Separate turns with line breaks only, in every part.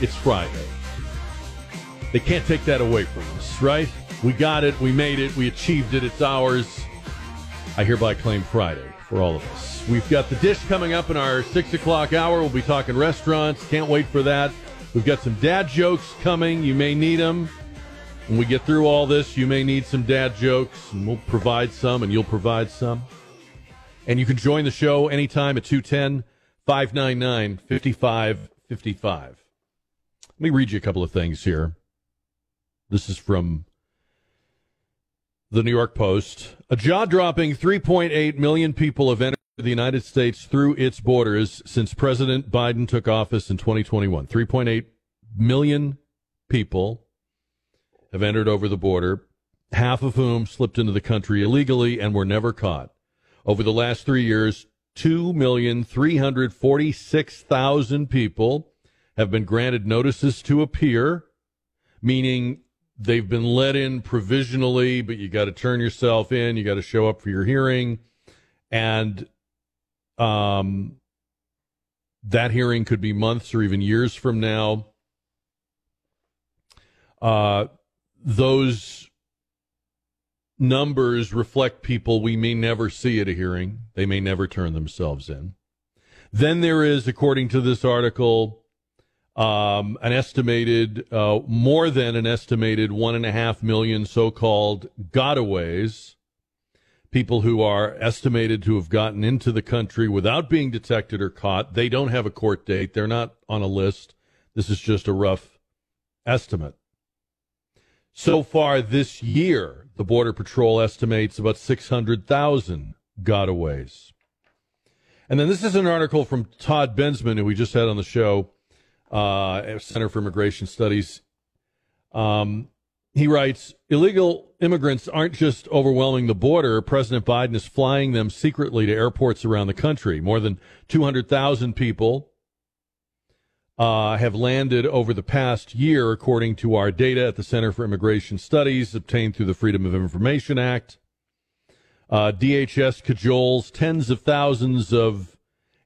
It's Friday. They can't take that away from us, right? We got it. We made it. We achieved it. It's ours. I hereby claim Friday for all of us. We've got the dish coming up in our six o'clock hour. We'll be talking restaurants. Can't wait for that. We've got some dad jokes coming. You may need them. When we get through all this, you may need some dad jokes, and we'll provide some, and you'll provide some. And you can join the show anytime at 210 599 5555. Let me read you a couple of things here. This is from the New York Post. A jaw dropping 3.8 million people have entered the United States through its borders since President Biden took office in 2021. 3.8 million people have entered over the border, half of whom slipped into the country illegally and were never caught. Over the last three years, 2,346,000 people have been granted notices to appear, meaning they've been let in provisionally, but you got to turn yourself in, you got to show up for your hearing, and um, that hearing could be months or even years from now. Uh, those numbers reflect people we may never see at a hearing. They may never turn themselves in. Then there is, according to this article, um, an estimated, uh, more than an estimated one and a half million so called gotaways, people who are estimated to have gotten into the country without being detected or caught. They don't have a court date, they're not on a list. This is just a rough estimate. So far this year, the Border Patrol estimates about 600,000 gotaways. And then this is an article from Todd Bensman, who we just had on the show uh, Center for Immigration Studies. Um, he writes illegal immigrants aren't just overwhelming the border. President Biden is flying them secretly to airports around the country. More than 200,000 people uh, have landed over the past year, according to our data at the Center for Immigration Studies obtained through the Freedom of Information Act. Uh, DHS cajoles tens of thousands of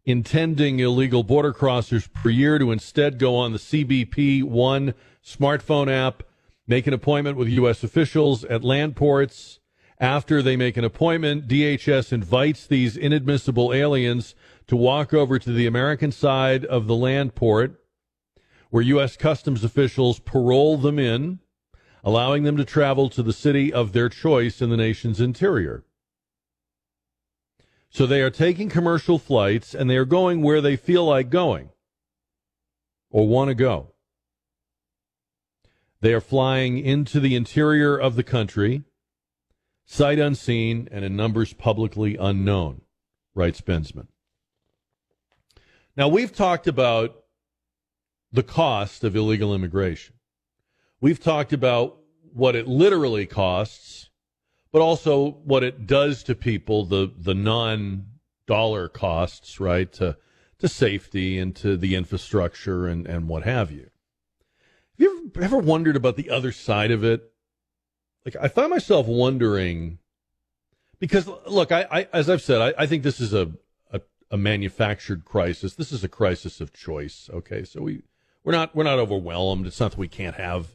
intending illegal border crossers per year to instead go on the CBP One smartphone app, make an appointment with U.S. officials at land ports. After they make an appointment, DHS invites these inadmissible aliens to walk over to the American side of the land port, where U.S. Customs officials parole them in, allowing them to travel to the city of their choice in the nation's interior. So they are taking commercial flights and they are going where they feel like going or want to go. They are flying into the interior of the country, sight unseen and in numbers publicly unknown, writes Bensman. Now, we've talked about the cost of illegal immigration. We've talked about what it literally costs but also what it does to people, the the non dollar costs, right, to to safety and to the infrastructure and, and what have you. Have you ever, ever wondered about the other side of it? Like I find myself wondering because look, I, I as I've said, I, I think this is a, a, a manufactured crisis. This is a crisis of choice. Okay, so we we're not we're not overwhelmed. It's not that we can't have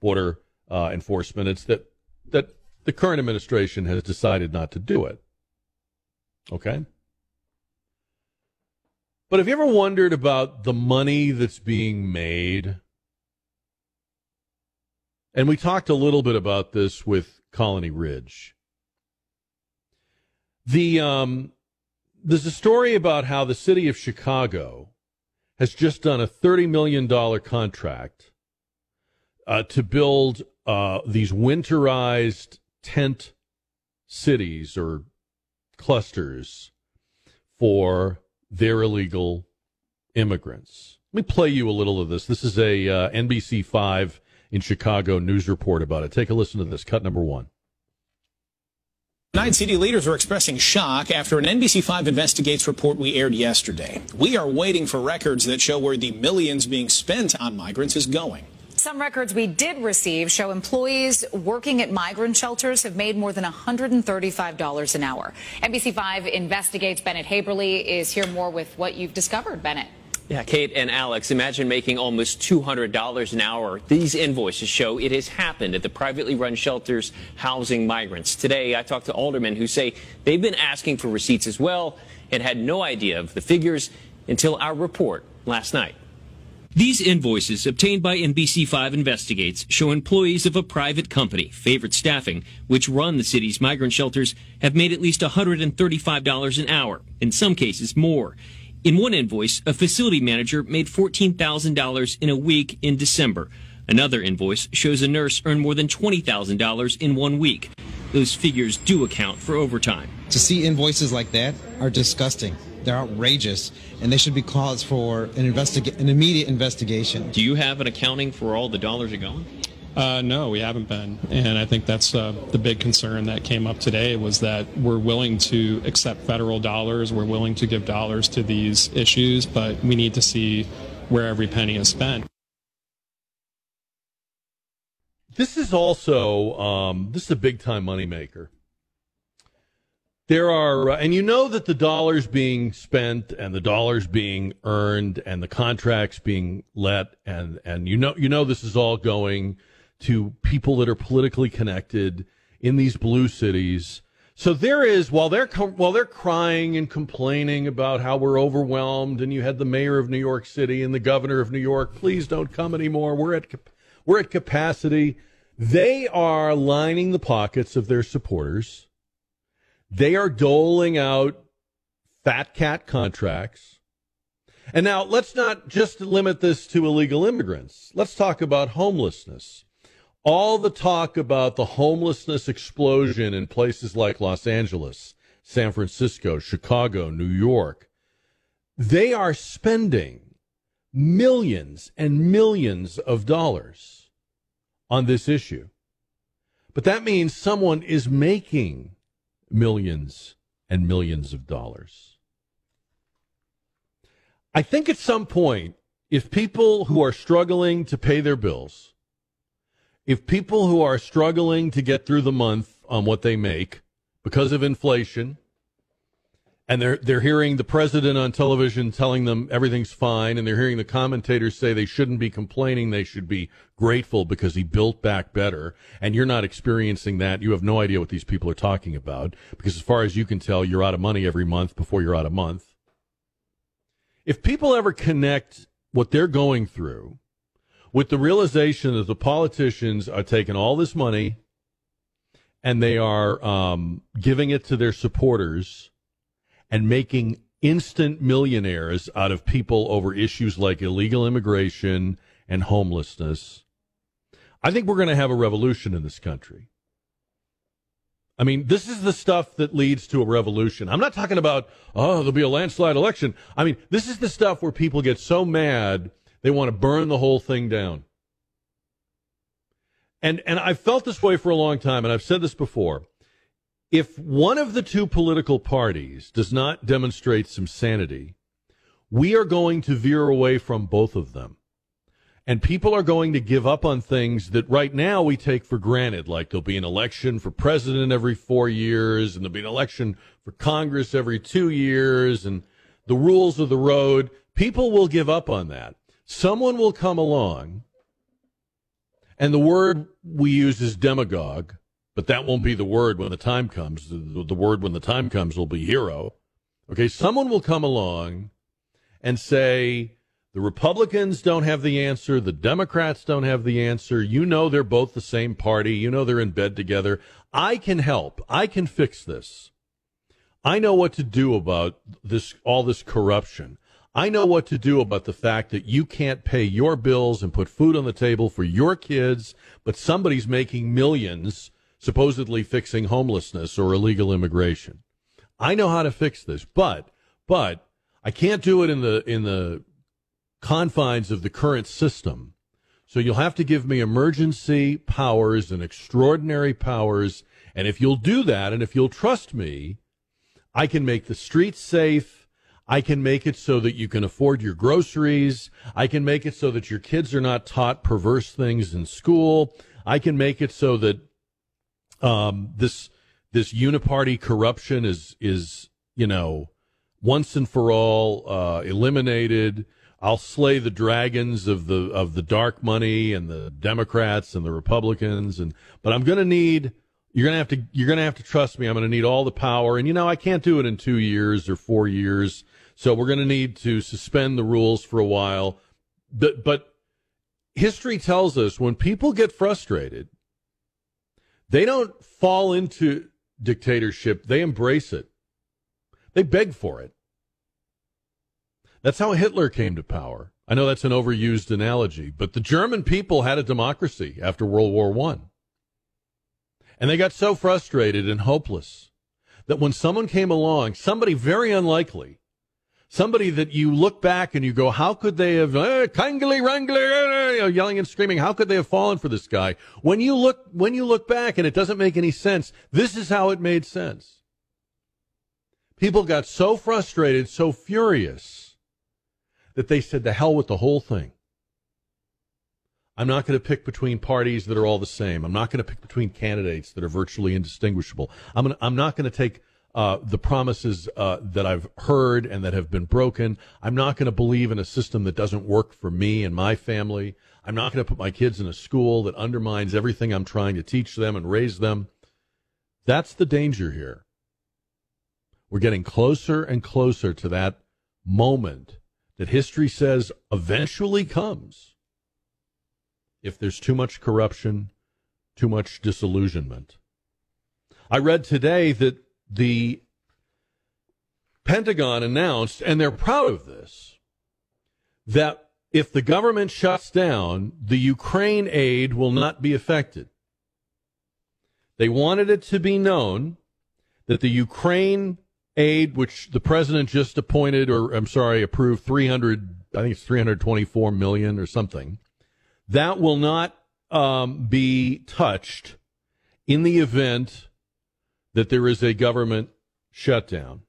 border uh, enforcement. It's that that the current administration has decided not to do it. Okay? But have you ever wondered about the money that's being made? And we talked a little bit about this with Colony Ridge. The um, there's a story about how the city of Chicago has just done a thirty million dollar contract uh, to build uh, these winterized tent cities or clusters for their illegal immigrants. Let me play you a little of this. This is a uh, NBC 5 in Chicago news report about it. Take a listen to this. Cut number one.
Night City leaders are expressing shock after an NBC5 Investigates report we aired yesterday. We are waiting for records that show where the millions being spent on migrants is going.
Some records we did receive show employees working at migrant shelters have made more than $135 an hour. NBC5 Investigates Bennett Haeberle is here more with what you've discovered, Bennett.
Yeah, Kate and Alex, imagine making almost $200 an hour. These invoices show it has happened at the privately run shelters housing migrants. Today, I talked to aldermen who say they've been asking for receipts as well and had no idea of the figures until our report last night. These invoices obtained by NBC5 Investigates show employees of a private company, Favorite Staffing, which run the city's migrant shelters, have made at least $135 an hour, in some cases more. In one invoice, a facility manager made $14,000 in a week in December. Another invoice shows a nurse earned more than $20,000 in one week. Those figures do account for overtime.
To see invoices like that are disgusting. They're outrageous, and they should be cause for an investiga- an immediate investigation.
Do you have an accounting for all the dollars are going?
Uh, no, we haven't been, and I think that's uh, the big concern that came up today was that we're willing to accept federal dollars, we're willing to give dollars to these issues, but we need to see where every penny is spent.
This is also um, this is a big time moneymaker. There are, uh, and you know that the dollars being spent and the dollars being earned and the contracts being let, and and you know you know this is all going to people that are politically connected in these blue cities. So there is while they're while they're crying and complaining about how we're overwhelmed, and you had the mayor of New York City and the governor of New York, please don't come anymore. We're at we're at capacity. They are lining the pockets of their supporters. They are doling out fat cat contracts. And now let's not just limit this to illegal immigrants. Let's talk about homelessness all the talk about the homelessness explosion in places like Los Angeles, San Francisco, Chicago, New York, they are spending millions and millions of dollars on this issue. But that means someone is making millions and millions of dollars. I think at some point, if people who are struggling to pay their bills, if people who are struggling to get through the month on what they make because of inflation, and they're they're hearing the president on television telling them everything's fine, and they're hearing the commentators say they shouldn't be complaining, they should be grateful because he built back better, and you're not experiencing that, you have no idea what these people are talking about because as far as you can tell, you're out of money every month before you're out of month. If people ever connect what they're going through with the realization that the politicians are taking all this money and they are um, giving it to their supporters and making instant millionaires out of people over issues like illegal immigration and homelessness. I think we're going to have a revolution in this country. I mean, this is the stuff that leads to a revolution. I'm not talking about, oh, there'll be a landslide election. I mean, this is the stuff where people get so mad they want to burn the whole thing down. And and I've felt this way for a long time, and I've said this before. If one of the two political parties does not demonstrate some sanity, we are going to veer away from both of them. And people are going to give up on things that right now we take for granted, like there'll be an election for president every four years, and there'll be an election for Congress every two years, and the rules of the road. People will give up on that someone will come along, and the word we use is demagogue, but that won't be the word when the time comes. The, the word when the time comes will be hero. Okay, someone will come along and say, the Republicans don't have the answer. The Democrats don't have the answer. You know they're both the same party. You know they're in bed together. I can help. I can fix this. I know what to do about this all this corruption. I know what to do about the fact that you can't pay your bills and put food on the table for your kids, but somebody's making millions supposedly fixing homelessness or illegal immigration. I know how to fix this, but But I can't do it in the in the confines of the current system. So you'll have to give me emergency powers and extraordinary powers. And if you'll do that, and if you'll trust me, I can make the streets safe. I can make it so that you can afford your groceries. I can make it so that your kids are not taught perverse things in school. I can make it so that um, this this uniparty corruption is is you know once and for all uh, eliminated. I'll slay the dragons of the of the dark money and the Democrats and the Republicans and but I'm going to need you're going to have to you're going to have to trust me. I'm going to need all the power and you know I can't do it in 2 years or 4 years. So we're going to need to suspend the rules for a while. But but history tells us when people get frustrated they don't fall into dictatorship, they embrace it. They beg for it. That's how Hitler came to power. I know that's an overused analogy, but the German people had a democracy after World War One. And they got so frustrated and hopeless that when someone came along, somebody very unlikely, somebody that you look back and you go, how could they have, eh, kangly wrangly, uh, yelling and screaming, how could they have fallen for this guy? When you look, when you look back and it doesn't make any sense, this is how it made sense. People got so frustrated, so furious that they said, the hell with the whole thing. I'm not going to pick between parties that are all the same. I'm not going to pick between candidates that are virtually indistinguishable. I'm, gonna, I'm not going to take uh, the promises uh, that I've heard and that have been broken. I'm not going to believe in a system that doesn't work for me and my family. I'm not going to put my kids in a school that undermines everything I'm trying to teach them and raise them. That's the danger here. We're getting closer and closer to that moment that history says eventually comes if there's too much corruption, too much disillusionment. I read today that the Pentagon announced, and they're proud of this, that if the government shuts down, the Ukraine aid will not be affected. They wanted it to be known that the Ukraine aid, which the president just appointed, or I'm sorry, approved 300, I think it's 324 million or something, that will not um, be touched in the event that there is a government shutdown.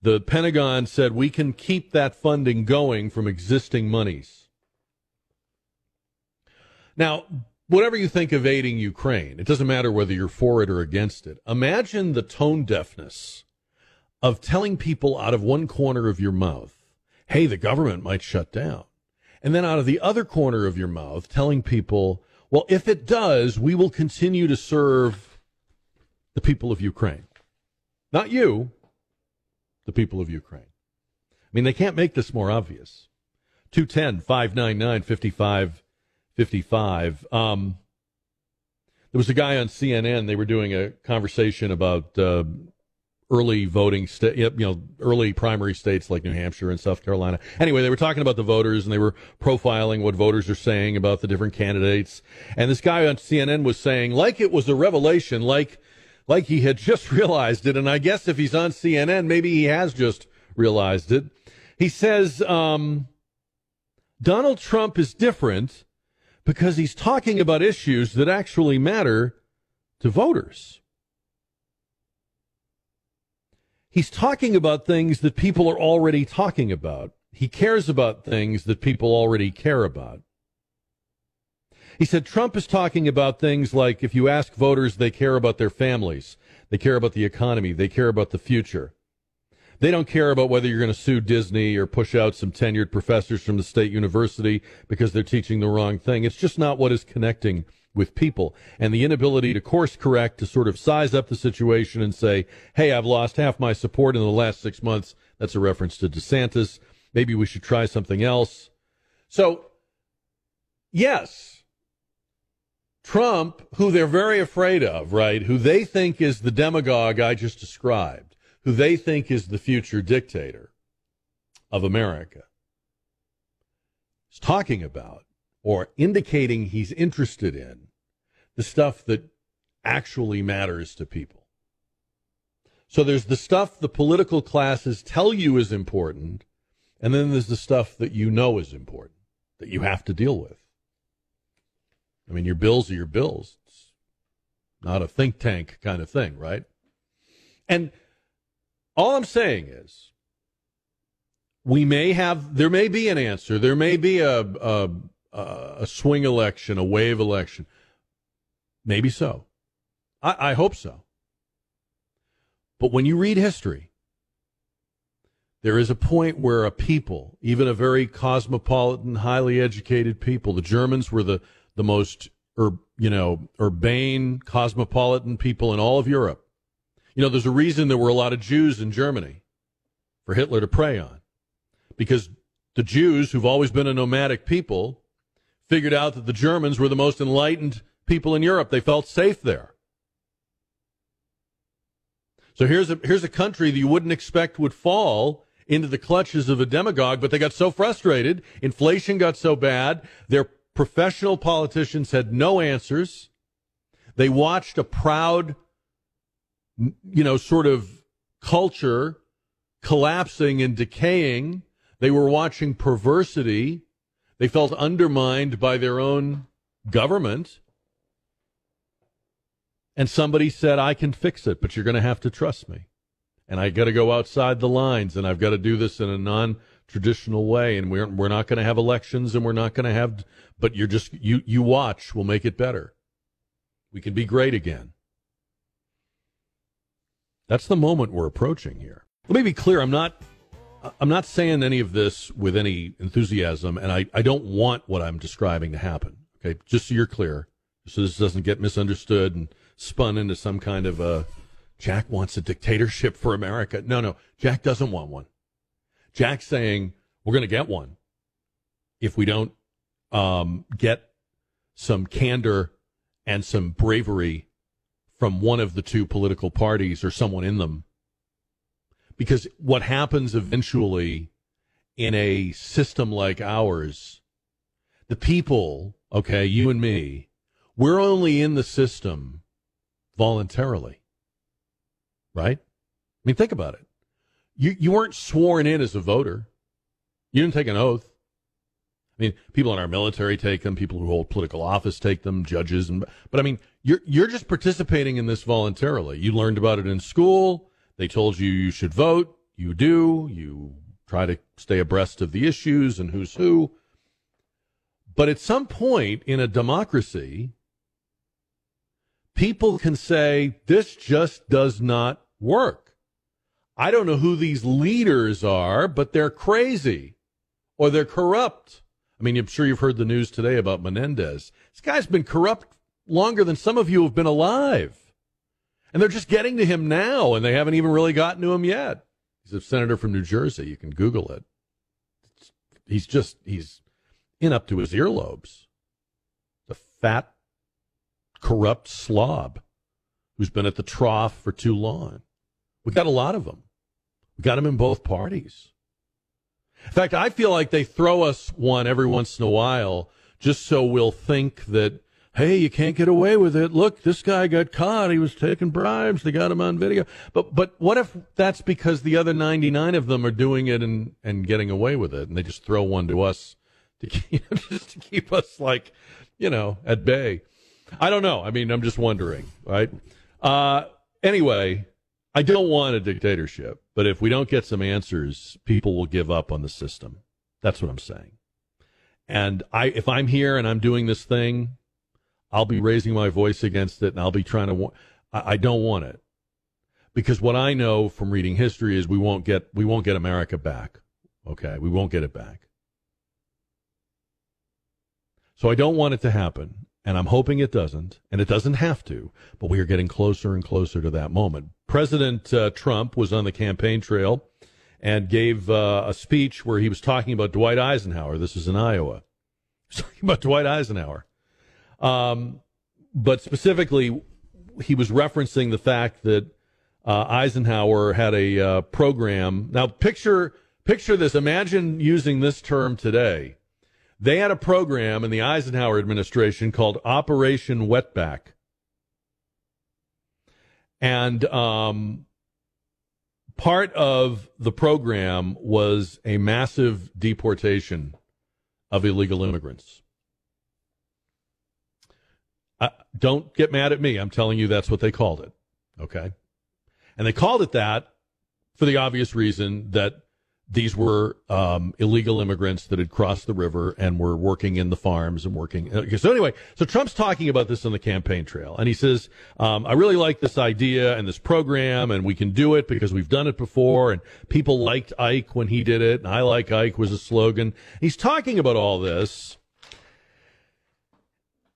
The Pentagon said we can keep that funding going from existing monies. Now, whatever you think of aiding Ukraine, it doesn't matter whether you're for it or against it. Imagine the tone deafness of telling people out of one corner of your mouth, hey, the government might shut down. And then out of the other corner of your mouth, telling people, well, if it does, we will continue to serve the people of Ukraine. Not you, the people of Ukraine. I mean, they can't make this more obvious. 210 599 5555. Um, there was a guy on CNN, they were doing a conversation about uh, early voting state, you know, early primary states like New Hampshire and South Carolina. Anyway, they were talking about the voters and they were profiling what voters are saying about the different candidates. And this guy on CNN was saying, like it was a revelation, like, like he had just realized it. And I guess if he's on CNN, maybe he has just realized it. He says, um, Donald Trump is different because he's talking about issues that actually matter to voters. he's talking about things that people are already talking about. He cares about things that people already care about. He said Trump is talking about things like if you ask voters, they care about their families, they care about the economy, they care about the future. They don't care about whether you're going to sue Disney or push out some tenured professors from the state university because they're teaching the wrong thing. It's just not what is connecting with people and the inability to course correct to sort of size up the situation and say, Hey, I've lost half my support in the last six months. That's a reference to DeSantis. Maybe we should try something else. So, yes, Trump, who they're very afraid of, right? Who they think is the demagogue I just described, who they think is the future dictator of America, is talking about or indicating he's interested in the stuff that actually matters to people. So there's the stuff the political classes tell you is important, and then there's the stuff that you know is important that you have to deal with. I mean, your bills are your bills. It's not a think tank kind of thing, right? And all I'm saying is we may have, there may be an answer. There may be a, a, a swing election, a wave election. Maybe so. I, I hope so. But when you read history, there is a point where a people, even a very cosmopolitan, highly educated people, the Germans were the, the most, ur, you know, urbane, cosmopolitan people in all of Europe. You know, there's a reason there were a lot of Jews in Germany for Hitler to prey on. Because the Jews, who've always been a nomadic people, figured out that the Germans were the most enlightened people in Europe. They felt safe there. So here's a here's a country that you wouldn't expect would fall into the clutches of a demagogue, but they got so frustrated, inflation got so bad, their professional politicians had no answers. They watched a proud you know, sort of culture collapsing and decaying. They were watching perversity. They felt undermined by their own government. And somebody said, I can fix it, but you're going to have to trust me. And I got to go outside the lines and I've got to do this in a non traditional way. And we're, we're not going to have elections and we're not going to have, but you're just, you, you watch, we'll make it better. We can be great again. That's the moment we're approaching here. Let me be clear. I'm not, I'm not saying any of this with any enthusiasm and I, I don't want what I'm describing to happen. Okay. Just so you're clear. So this doesn't get misunderstood and spun into some kind of a Jack wants a dictatorship for America. No, no, Jack doesn't want one. Jack's saying we're going to get one if we don't um, get some candor and some bravery from one of the two political parties or someone in them. Because what happens eventually in a system like ours, the people, okay, you and me, we're only in the system voluntarily. Right? I mean, think about it. You, you weren't sworn in as a voter. You didn't take an oath. I mean, people in our military take them, people who hold political office take them, judges, and but I mean, you're you're just participating in this voluntarily. You learned about it in school. They told you you should vote. You do. You try to stay abreast of the issues and who's who. But at some point in a democracy, people can say, this just does not work. I don't know who these leaders are, but they're crazy or they're corrupt. I mean, I'm sure you've heard the news today about Menendez. This guy's been corrupt longer than some of you have been alive. And they're just getting to him now, and they haven't even really gotten to him yet. He's a senator from New Jersey. You can Google it. He's just, he's in up to his earlobes. The fat corrupt slob who's been at the trough for too long. We've got a lot of them. Got them in both parties. In fact, I feel like they throw us one every once in a while just so we'll think that, hey, you can't get away with it. Look, this guy got caught. He was taking bribes. They got him on video. But but what if that's because the other 99 of them are doing it and, and getting away with it and they just throw one to us to keep, just to keep us like, you know, at bay. I don't know. I mean, I'm just wondering, right? Uh, anyway, I don't want a dictatorship, but if we don't get some answers, people will give up on the system. That's what I'm saying. And I, if I'm here and I'm doing this thing, I'll be raising my voice against it, and I'll be trying to. I, I don't want it because what I know from reading history is we won't get we won't get America back. Okay, we won't get it back. So I don't want it to happen and I'm hoping it doesn't, and it doesn't have to, but we are getting closer and closer to that moment. President uh, Trump was on the campaign trail and gave uh, a speech where he was talking about Dwight Eisenhower. This is in Iowa. He's talking about Dwight Eisenhower. Um, but specifically, he was referencing the fact that uh, Eisenhower had a uh, program. Now, picture picture this. Imagine using this term today they had a program in the Eisenhower administration called Operation Wetback. And um, part of the program was a massive deportation of illegal immigrants. Uh, don't get mad at me. I'm telling you that's what they called it. Okay. And they called it that for the obvious reason that these were um, illegal immigrants that had crossed the river and were working in the farms and working. So anyway, so Trump's talking about this on the campaign trail, and he says, um, "I really like this idea and this program, and we can do it because we've done it before, and people liked Ike when he did it, and I like Ike was a slogan." He's talking about all this,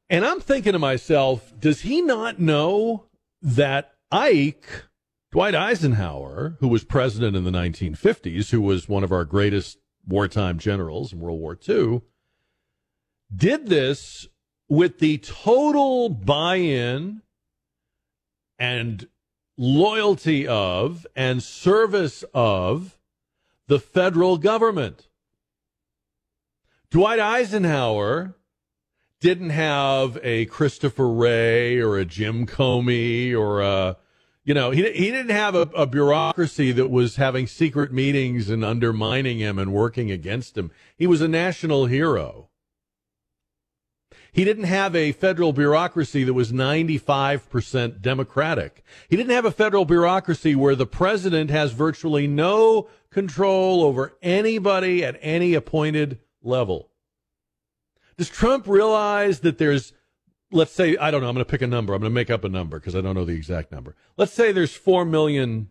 and I'm thinking to myself, does he not know that Ike? Dwight Eisenhower, who was president in the 1950s, who was one of our greatest wartime generals in World War II, did this with the total buy in and loyalty of and service of the federal government. Dwight Eisenhower didn't have a Christopher Wray or a Jim Comey or a you know, he, he didn't have a, a, bureaucracy that was having secret meetings and undermining him and working against him. He was a national hero. He didn't have a federal bureaucracy that was 95% Democratic. He didn't have a federal bureaucracy where the president has virtually no control over anybody at any appointed level. Does Trump realize that there's let's say I don't know. I'm going to pick a number. I'm going to make up a number because I don't know the exact number. Let's say there's four million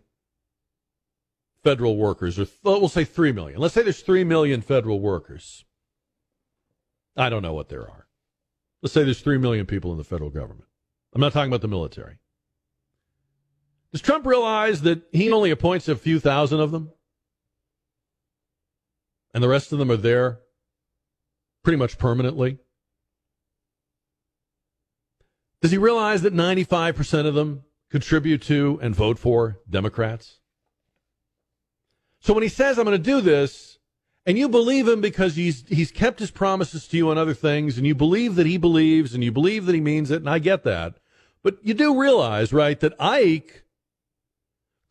federal workers, or we'll say three million. Let's say there's three million federal workers. I don't know what there are. Let's say there's three million people in the federal government. I'm not talking about the military. Does Trump realize that he only appoints a few thousand of them? And the rest of them are there pretty much permanently? Does he realize that 95% of them contribute to and vote for Democrats? So when he says, I'm going to do this, and you believe him because he's, he's kept his promises to you on other things, and you believe that he believes, and you believe that he means it, and I get that. But you do realize, right, that Ike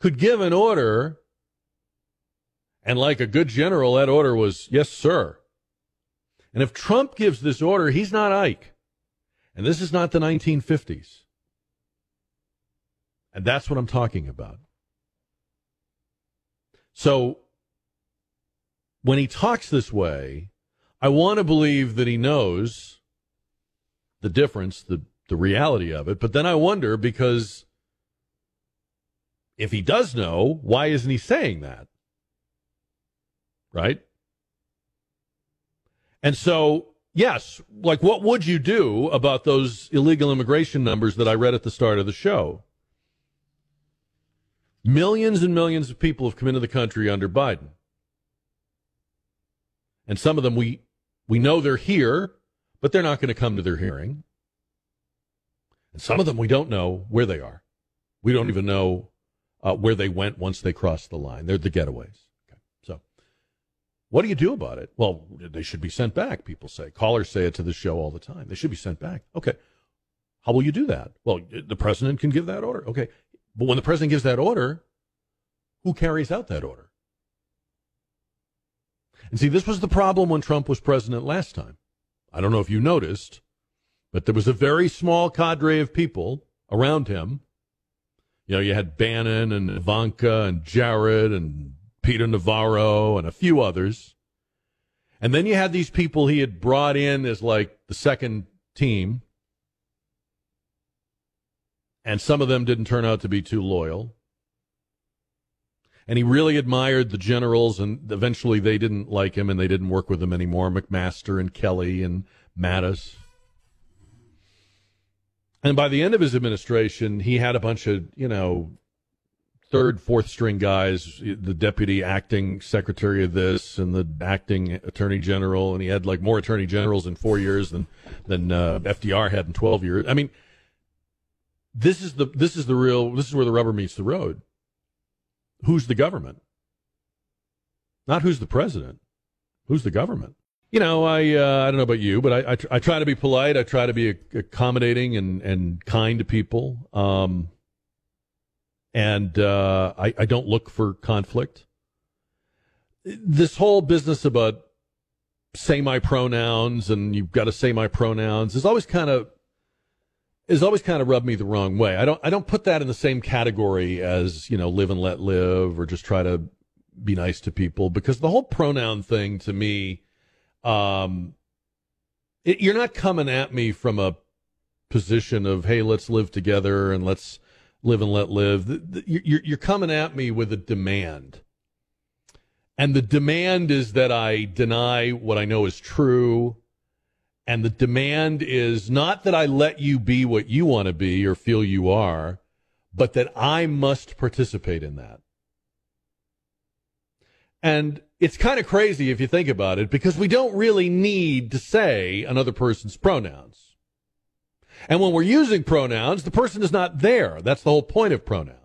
could give an order, and like a good general, that order was, yes, sir. And if Trump gives this order, he's not Ike. And this is not the 1950s. And that's what I'm talking about. So when he talks this way, I want to believe that he knows the difference, the, the reality of it. But then I wonder because if he does know, why isn't he saying that? Right? And so yes, like what would you do about those illegal immigration numbers that I read at the start of the show? Millions and millions of people have come into the country under Biden. And some of them we we know they're here, but they're not going to come to their hearing. And some of them we don't know where they are. We don't even know uh, where they went once they crossed the line. They're the getaways. What do you do about it? Well, they should be sent back, people say. Callers say it to the show all the time. They should be sent back. Okay. How will you do that? Well, the president can give that order. Okay. But when the president gives that order, who carries out that order? And see, this was the problem when Trump was president last time. I don't know if you noticed, but there was a very small cadre of people around him. You know, you had Bannon and Ivanka and Jared and Peter Navarro, and a few others. And then you had these people he had brought in as like the second team. And some of them didn't turn out to be too loyal. And he really admired the generals, and eventually they didn't like him and they didn't work with him anymore McMaster and Kelly and Mattis. And by the end of his administration, he had a bunch of, you know, third, fourth string guys, the deputy acting secretary of this and the acting attorney general, and he had like more attorney generals in four years than than uh, FDR had in twelve years. I mean, this is the this is the real this is where the rubber meets the road. Who's the government? Not who's the president. Who's the government? You know, I uh, I don't know about you, but I, I, I try to be polite. I try to be accommodating and and kind to people. Um, and uh, I, I don't look for conflict. This whole business about say my pronouns and you've got to say my pronouns is always kind of is always kind of rubbed me the wrong way. I don't I don't put that in the same category as, you know, live and let live or just try to be nice to people because the whole pronoun thing to me um it, you're not coming at me from a position of hey, let's live together and let's live and let live. You're, coming at me with a demand. And the demand is that I deny what I know is true. And the demand is not that I let you be what you want to be or feel you are, but that I must participate in that. And it's kind of crazy if you think about it because we don't really need to say another person's pronouns. And when we're using pronouns, the person is not there. That's the whole point of pronouns.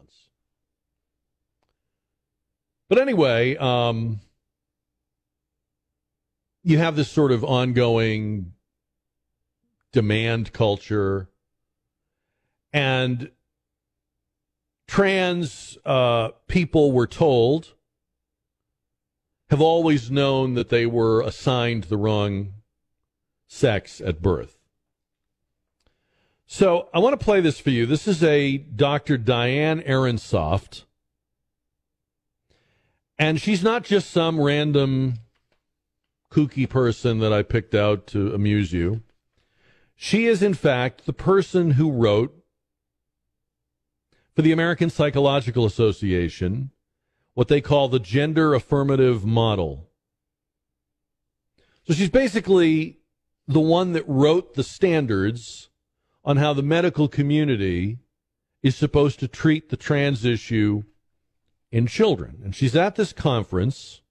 But anyway, um, you have this sort of ongoing demand culture, and trans uh, people were told have always known that they were assigned the wrong sex at birth. So I want to play this for you. This is a Dr. Diane Ehrensaft. And she's not just some random kooky person that I picked out to amuse you. She is, in fact, the person who wrote for the American Psychological Association what they call the gender affirmative model. So she's basically the one that wrote the standards on how the medical community is supposed to treat the trans issue in children. And she's at this conference,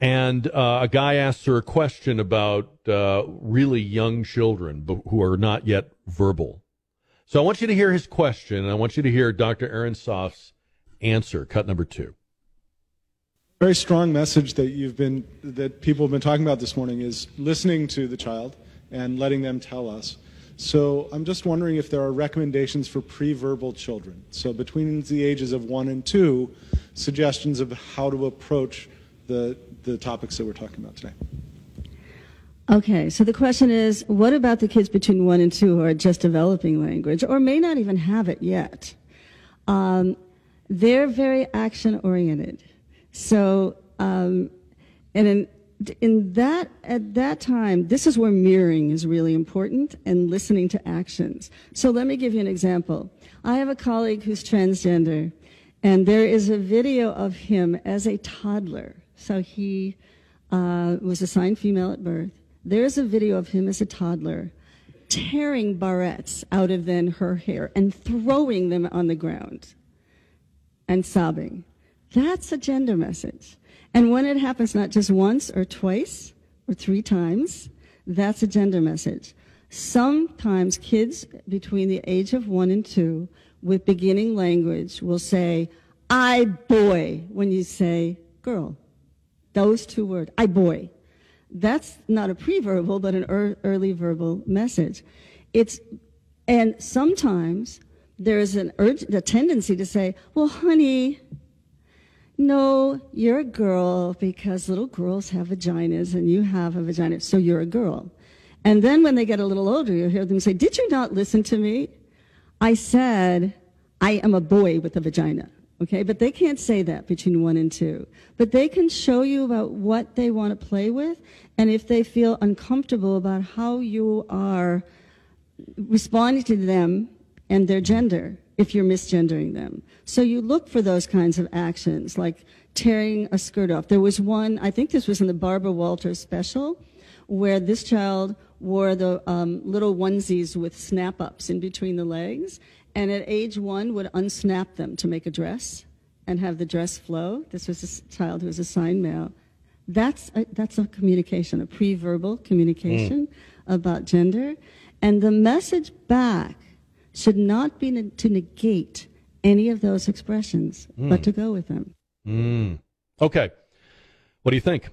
and uh, a guy asks her a question about uh, really young children who are not yet verbal. So I want you to hear his question, and I want you to hear Dr. Ehrensaft's answer. Cut number two.
Very strong message that you've been that people have been talking about this morning is listening to the child and letting them tell us. So I'm just wondering if there are recommendations for pre-verbal children. So between the ages of one and two, suggestions of how to approach the the topics that we're talking about today.
Okay, so the question is, what about the kids between one and two who are just developing language or may not even have it yet? Um, they're very action oriented. So, um, and in that, at that time, this is where mirroring is really important and listening to actions. So let me give you an example. I have a colleague who's transgender, and there is a video of him as a toddler. So he uh, was assigned female at birth. There's a video of him as a toddler tearing barrettes out of then her hair and throwing them on the ground and sobbing. That's a gender message. And when it happens not just once or twice or three times, that's a gender message. Sometimes kids between the age of one and two with beginning language will say, I boy, when you say girl. Those two words, I boy. That's not a pre-verbal, but an er- early verbal message. It's, and sometimes there's an urge, a tendency to say, well, honey, no, you're a girl because little girls have vaginas and you have a vagina, so you're a girl. And then when they get a little older, you hear them say, did you not listen to me? I said, I am a boy with a vagina. Okay, but they can't say that between one and two. But they can show you about what they want to play with, and if they feel uncomfortable about how you are responding to them and their gender if you're misgendering them. So you look for those kinds of actions, like tearing a skirt off. There was one, I think this was in the Barbara Walters special, where this child wore the um, little onesies with snap ups in between the legs, and at age one would unsnap them to make a dress and have the dress flow. This was a child who was assigned male. That's a, that's a communication, a pre-verbal communication mm. about gender. And the message back should not be ne- to negate any of those expressions, mm. but to go with them.
Mm. Okay. What do you think?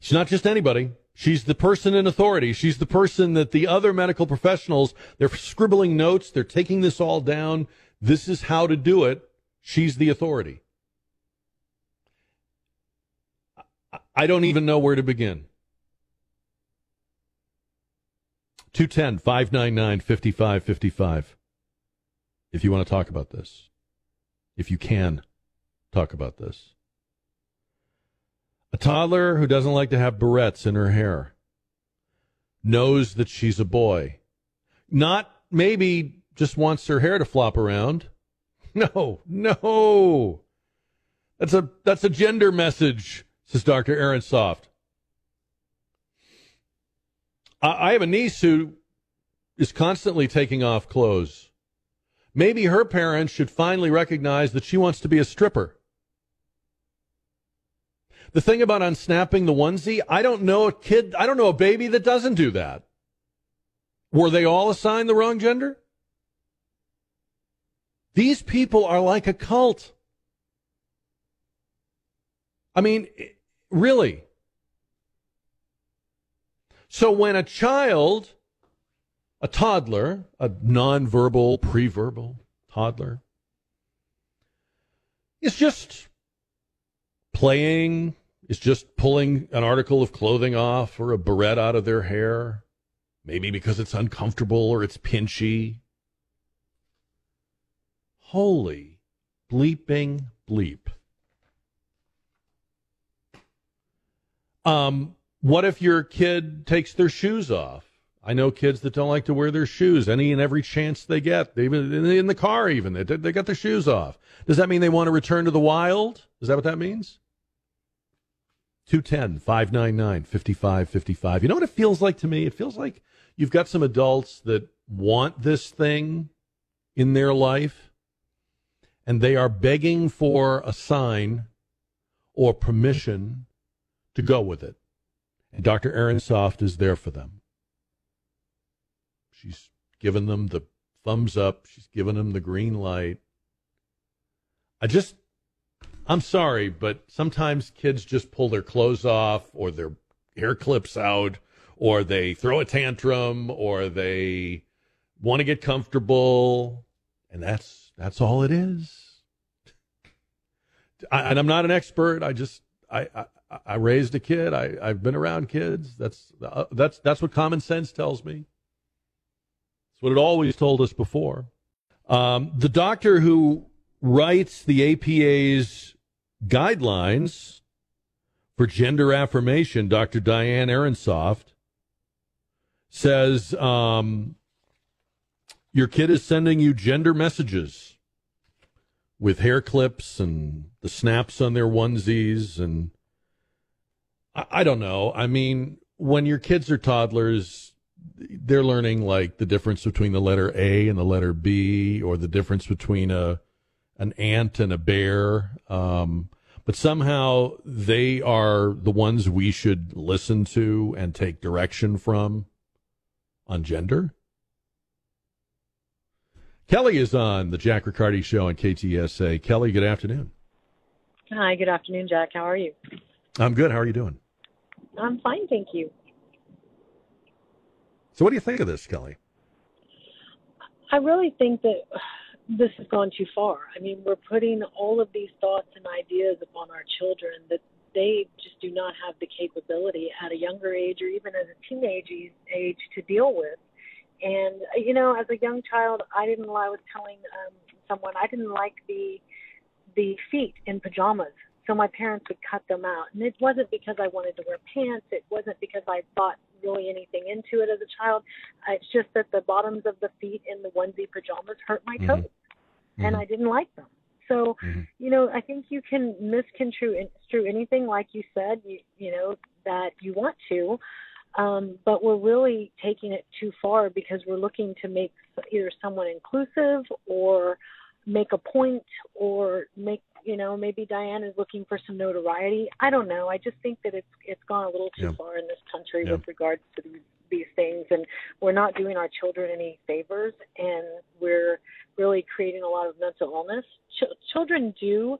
She's not just anybody. She's the person in authority. She's the person that the other medical professionals, they're scribbling notes, they're taking this all down, This is how to do it. She's the authority. I don't even know where to begin. 210 599 5555. If you want to talk about this, if you can talk about this. A toddler who doesn't like to have barrettes in her hair knows that she's a boy. Not maybe just wants her hair to flop around. No, no. That's a that's a gender message, says Dr. Ehrensaft. I have a niece who is constantly taking off clothes. Maybe her parents should finally recognize that she wants to be a stripper. The thing about unsnapping the onesie, I don't know a kid, I don't know a baby that doesn't do that. Were they all assigned the wrong gender? These people are like a cult. I mean, really. So when a child, a toddler, a nonverbal, preverbal toddler, is just playing, is just pulling an article of clothing off or a barrette out of their hair, maybe because it's uncomfortable or it's pinchy. Holy bleeping bleep. Um, what if your kid takes their shoes off? I know kids that don't like to wear their shoes any and every chance they get. Even in the car, even they they got their shoes off. Does that mean they want to return to the wild? Is that what that means? 210 599 5555. You know what it feels like to me? It feels like you've got some adults that want this thing in their life and they are begging for a sign or permission to go with it. And Dr. Ehrensaft is there for them. She's given them the thumbs up, she's given them the green light. I just, I'm sorry, but sometimes kids just pull their clothes off or their hair clips out or they throw a tantrum or they want to get comfortable and that's that's all it is I, and i'm not an expert i just I, I I raised a kid. I, I've been around kids. That's uh, that's that's what common sense tells me. It's what it always told us before. Um, the doctor who writes the APA's guidelines for gender affirmation, Dr. Diane Ehrensaft, says um, your kid is sending you gender messages with hair clips and the snaps on their onesies and I don't know. I mean, when your kids are toddlers, they're learning like the difference between the letter A and the letter B, or the difference between a an ant and a bear. Um, but somehow they are the ones we should listen to and take direction from on gender. Kelly is on the Jack Riccardi Show on KTSA. Kelly, good afternoon.
Hi, good afternoon, Jack. How are you?
I'm good. How are you doing?
I'm fine, thank you.
So, what do you think of this, Kelly?
I really think that this has gone too far. I mean, we're putting all of these thoughts and ideas upon our children that they just do not have the capability at a younger age or even at a teenage age to deal with. And you know, as a young child, I didn't. I was telling um, someone I didn't like the the feet in pajamas so my parents would cut them out. And it wasn't because I wanted to wear pants. It wasn't because I thought really anything into it as a child. It's just that the bottoms of the feet in the onesie pajamas hurt my toes, mm-hmm. and I didn't like them. So, mm-hmm. you know, I think you can misconstrue anything, like you said, you, you know, that you want to, um, but we're really taking it too far because we're looking to make either someone inclusive or make a point or make you know maybe Diane is looking for some notoriety. I don't know. I just think that it's it's gone a little too yeah. far in this country yeah. with regards to these these things, and we're not doing our children any favors, and we're really creating a lot of mental illness. Ch- children do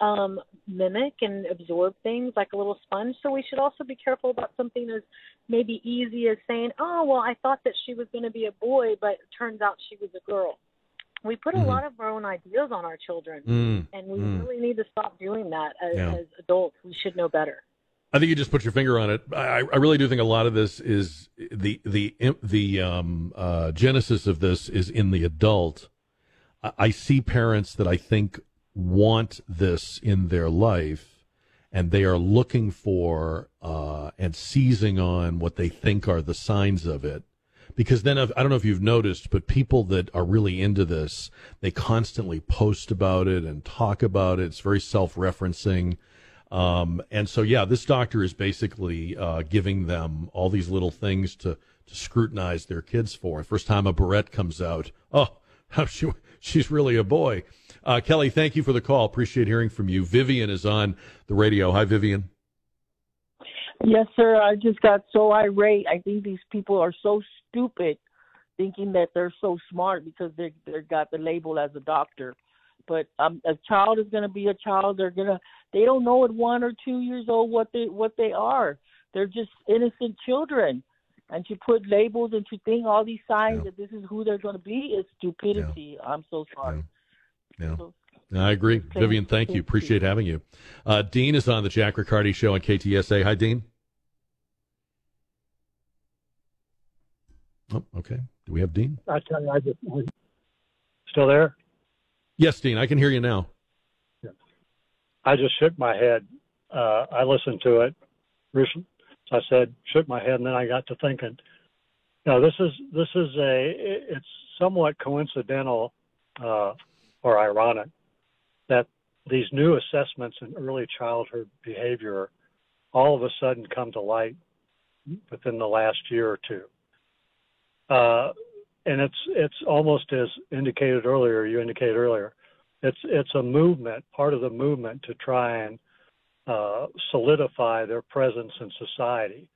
um, mimic and absorb things like a little sponge. So we should also be careful about something as maybe easy as saying, "Oh, well, I thought that she was going to be a boy, but it turns out she was a girl." We put a
Mhm.
lot of our own ideas on our children,
Mm,
and we
mm.
really need to stop doing that as,
Yeah.
as adults. We should know better.
I think you just put your finger on it. I, I really do think a lot of this is the the the um, uh, genesis of this is in the adult. I, I see parents that I think want this in their life, and they are looking for uh, and seizing on what they think are the signs of it. Because then, if, I don't know if you've noticed, but people that are really into this, they constantly post about it and talk about it. It's very self-referencing. Um, and so, yeah, this doctor is basically uh, giving them all these little things to, to scrutinize their kids for. First time a barrette comes out, oh, she, she's really a boy. Uh, Kelly, thank you for the call. Appreciate hearing from you. Vivian is on the radio. Hi, Vivian.
Yes, sir. I just got so irate. I think these people are so stupid, thinking that they're so smart because they they got the label as a doctor. But um, a child is going to be a child. They're gonna. They don't know at one or two years old what they what they are. They're just innocent children, and to put labels and to think all these signs that this is who they're going to be is stupidity. I'm so sorry.
Yeah. I agree. Vivian, thank you. Appreciate having you. Uh, Dean is on the Jack Riccardi show on KTSA. Hi, Dean. Oh, okay. Do we have Dean?
I tell you, I just still there.
Yes, Dean. I can hear you now.
I just shook my head. Uh, I listened to it. recently. I said, shook my head, and then I got to thinking. Know, this is this is a. It's somewhat coincidental uh, or ironic that these new assessments in early childhood behavior all of a sudden come to light within the last year or two. Uh, and it's it's almost as indicated earlier. You indicated earlier, it's it's a movement, part of the movement to try and uh, solidify their presence in society,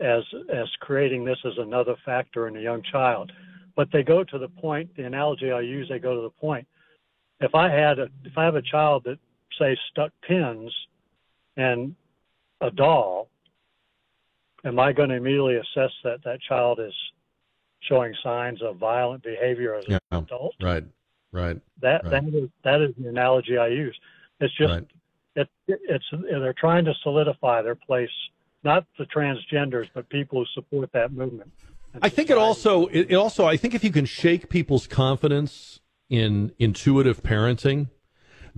as as creating this as another factor in a young child. But they go to the point. The analogy I use, they go to the point. If I had a if I have a child that say stuck pins and a doll, am I going to immediately assess that that child is showing signs of violent behavior as
Yeah.
an adult?
Right. Right.
That
Right.
that is that is the analogy I use. It's just
Right.
it it's they're trying to solidify their place, not the transgenders, but people who support that movement.
I think it also it, it also I think if you can shake people's confidence in intuitive parenting,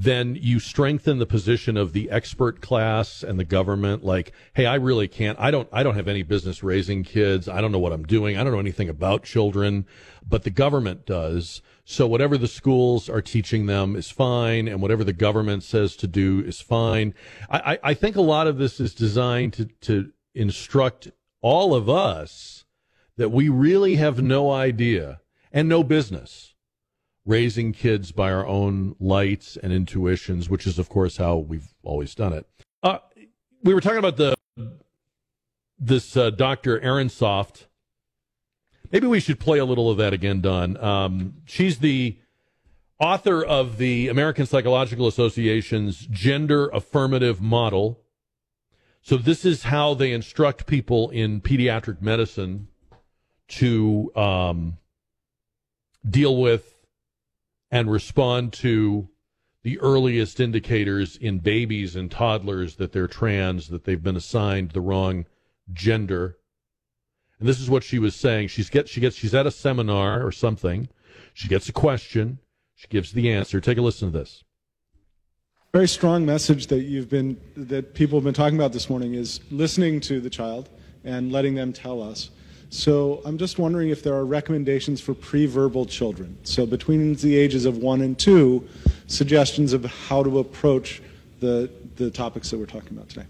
then you strengthen the position of the expert class and the government. Like hey I really can't I don't I don't have any business raising kids. I don't know what I'm doing. I don't know anything about children but the government does. So whatever the schools are teaching them is fine and whatever the government says to do is fine. I, I, I think a lot of this is designed to to instruct all of us that we really have no idea and no business raising kids by our own lights and intuitions, which is, of course, how we've always done it. Uh, we were talking about the this uh, Dr. Ehrensaft. Maybe we should play a little of that again, Don. Um, she's the author of the American Psychological Association's gender affirmative model. So this is how they instruct people in pediatric medicine to um, deal with and respond to the earliest indicators in babies and toddlers that they're trans, that they've been assigned the wrong gender. And this is what she was saying. She's get she gets she's at a seminar or something. She gets a question. She gives the answer. Take a listen to this.
very strong message that you've been that people have been talking about this morning is listening to the child and letting them tell us so i'm just wondering if there are recommendations for pre-verbal children so between the ages of one and two suggestions of how to approach the the topics that we're talking about today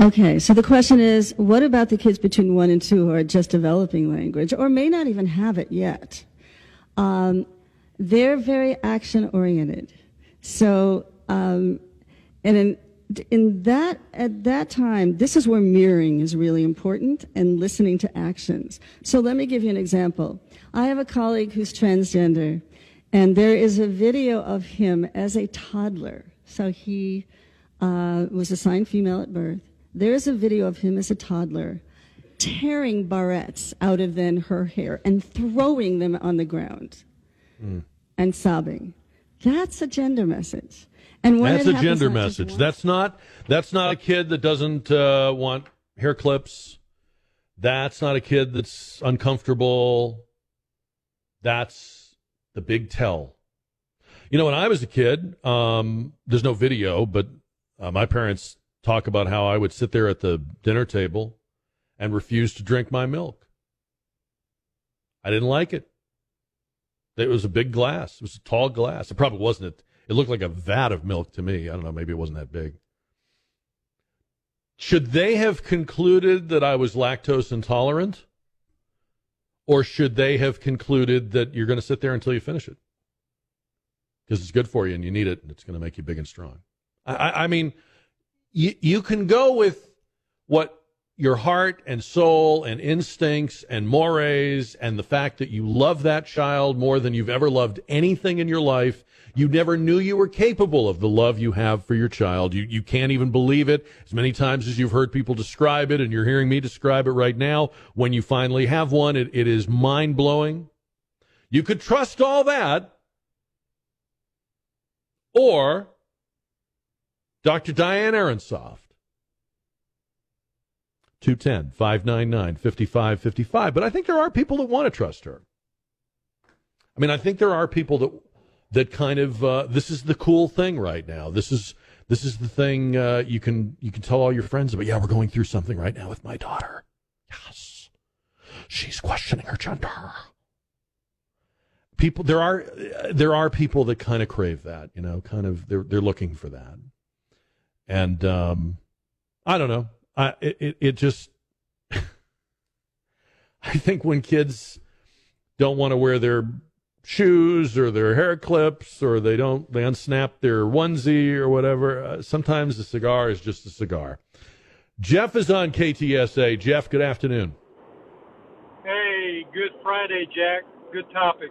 Okay, so the question is what about the kids between one and two who are just developing language or may not even have it yet? Um, they're very action oriented. So, um, and in, in that, at that time, this is where mirroring is really important and listening to actions. So let me give you an example. I have a colleague who's transgender, and there is a video of him as a toddler. So he uh, was assigned female at birth. There's a video of him as a toddler tearing barrettes out of then her hair and throwing them on the ground. and sobbing. That's a gender message. And
That's a gender message. That's not that's not a kid that doesn't uh, want hair clips. That's not a kid that's uncomfortable. That's the big tell. You know, when I was a kid, um, there's no video, but uh, my parents talk about how I would sit there at the dinner table and refuse to drink my milk. I didn't like it. It was a big glass. It was a tall glass. It probably wasn't. It, it looked like a vat of milk to me. I don't know. Maybe it wasn't that big. Should they have concluded that I was lactose intolerant? Or should they have concluded that you're going to sit there until you finish it? Because it's good for you and you need it and it's going to make you big and strong. I, I, mean, you, you can go with what your heart and soul and instincts and mores and the fact that you love that child more than you've ever loved anything in your life. You never knew you were capable of the love you have for your child. You, you can't even believe it as many times as you've heard people describe it and you're hearing me describe it right now. When you finally have one, it, it is mind blowing. You could trust all that or Dr. Diane Ehrensaft 210 599 5555. But I think there are people that want to trust her. I mean, I think there are people that that kind of uh, this is the cool thing right now. This is this is the thing uh, you can you can tell all your friends about. Yeah, we're going through something right now with my daughter. Yes, she's questioning her gender. People, there are there are people that kind of crave that. You know, kind of they're they're looking for that, and um, I don't know. It, it just I think when kids don't want to wear their shoes or their hair clips or they don't they unsnap their onesie or whatever, uh, sometimes a cigar is just a cigar. Jeff is on KTSA. Jeff, good afternoon.
Hey, good Friday, Jack. Good topic.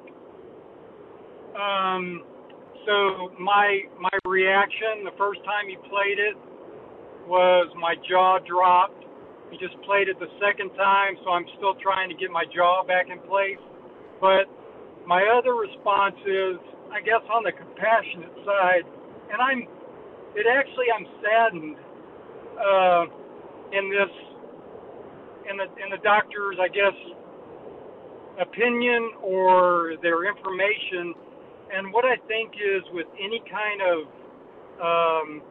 Um, so my my reaction the first time he played it was my jaw dropped. He just played it the second time, so I'm still trying to get my jaw back in place. But my other response is, I guess, on the compassionate side, and I'm, it actually, I'm saddened uh, in this, in the in the doctor's, I guess, opinion or their information. And what I think is with any kind of, um,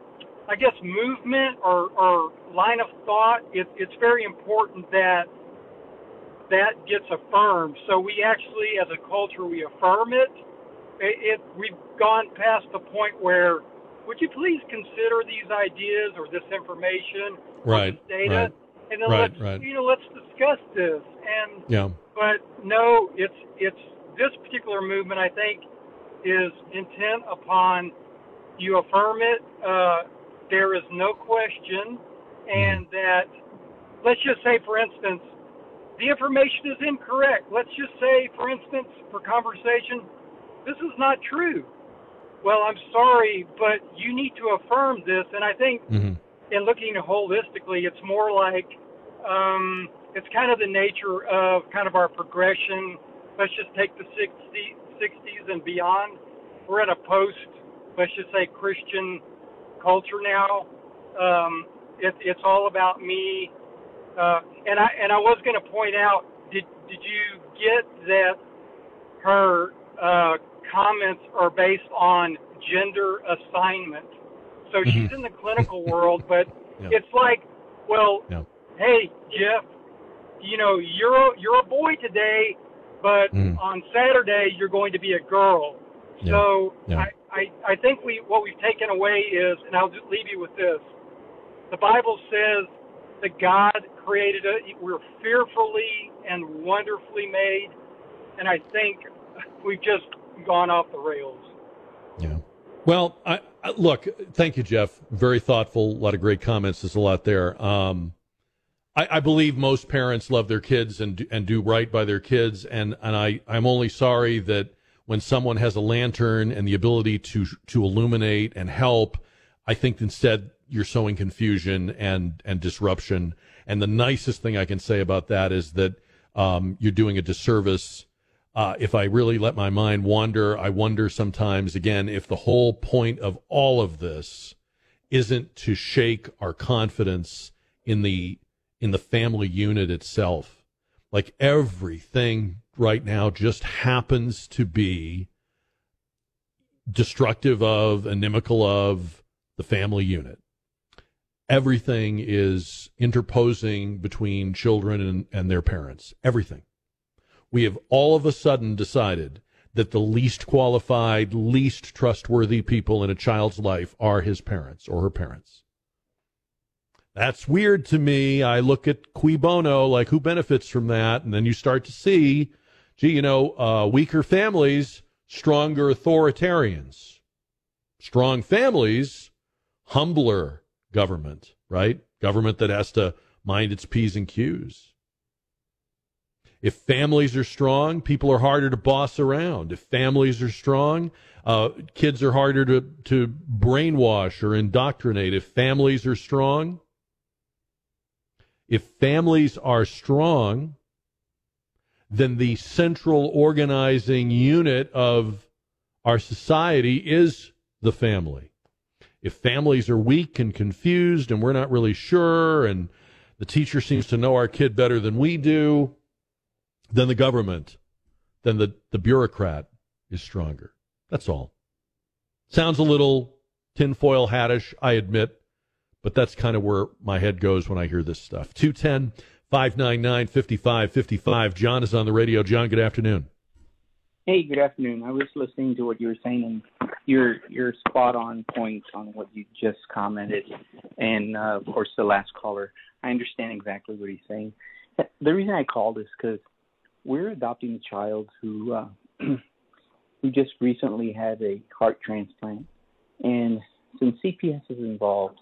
I guess, movement or, or line of thought, it, it's very important that that gets affirmed. So we actually, as a culture, we affirm it. It, it. We've gone past the point where, would you please consider these ideas or this information, or
Right,
this data,
right,
and then
right,
let's
right.
you know let's discuss this. And
Yeah.
but no, it's it's this particular movement. I think is intent upon you affirm it. Uh, there is no question, and that let's just say, for instance, the information is incorrect. Let's just say, for instance, for conversation, this is not true. Well, I'm sorry, but you need to affirm this. And I think
Mm-hmm.
in looking holistically, it's more like um, it's kind of the nature of kind of our progression. Let's just take the 60, 60s and beyond. We're at a post, let's just say, Christian culture now. Um, it, it's all about me. Uh, and I and I was going to point out, did did you get that her uh, comments are based on gender assignment? So she's in the clinical world, but
Yeah.
it's like, well,
Yeah.
hey Jeff, you know you're a, you're a boy today, but
Mm.
on Saturday you're going to be a girl.
Yeah.
So. I, I I think we what we've taken away is, and I'll just leave you with this: the Bible says that God created us. We're fearfully and wonderfully made, and I think we've just gone off the rails.
Yeah. Well, I, I, look, thank you, Jeff. Very thoughtful. A lot of great comments. There's a lot there. Um, I, I believe most parents love their kids and and do right by their kids, and and I I'm only sorry that when someone has a lantern and the ability to to illuminate and help, I think instead you're sowing confusion and and disruption. And the nicest thing I can say about that is that um, you're doing a disservice Uh, if I really let my mind wander, I wonder sometimes again if the whole point of all of this isn't to shake our confidence in the in the family unit itself. Like everything right now just happens to be destructive of, inimical of the family unit. Everything is interposing between children and, and their parents. Everything. We have all of a sudden decided that the least qualified, least trustworthy people in a child's life are his parents or her parents. That's weird to me. I look at cui bono, like who benefits from that? And then you start to see, gee, you know, uh, weaker families, stronger authoritarians. Strong families, humbler government, right? Government that has to mind its P's and Q's. If families are strong, people are harder to boss around. If families are strong, uh, kids are harder to, to brainwash or indoctrinate. If families are strong, if families are strong, then the central organizing unit of our society is the family. If families are weak and confused and we're not really sure, and the teacher seems to know our kid better than we do, then the government, then the, the bureaucrat is stronger. That's all. Sounds a little tinfoil hattish, I admit, but that's kind of where my head goes when I hear this stuff. 210 599 5555. John is on the radio. John, good afternoon.
Hey, good afternoon. I was listening to what you were saying, and you're you're spot on point on what you just commented, and uh, of course the last caller. I understand exactly what he's saying. The reason I called is because we're adopting a child who uh, who just recently had a heart transplant, and since CPS is involved,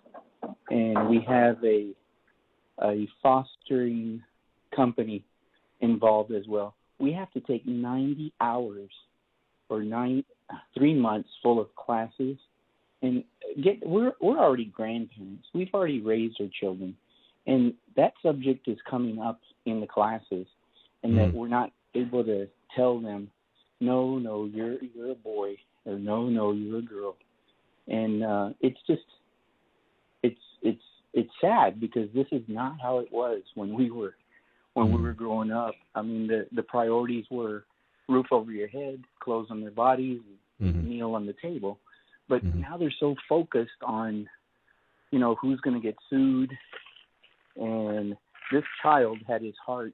and we have a a fostering company involved as well. We have to take 90 hours or nine three months full of classes and get we're we're already grandparents. We've already raised our children. And that subject is coming up in the classes and mm-hmm. that we're not able to tell them, no, no, you're you're a boy, or no, no, you're a girl, and uh, it's just, it's sad because this is not how it was when we were when we were growing up. I mean, the the priorities were roof over your head, clothes on their bodies, mm-hmm. meal on the table, but mm-hmm. now they're so focused on, you know, who's going to get sued, and this child had his heart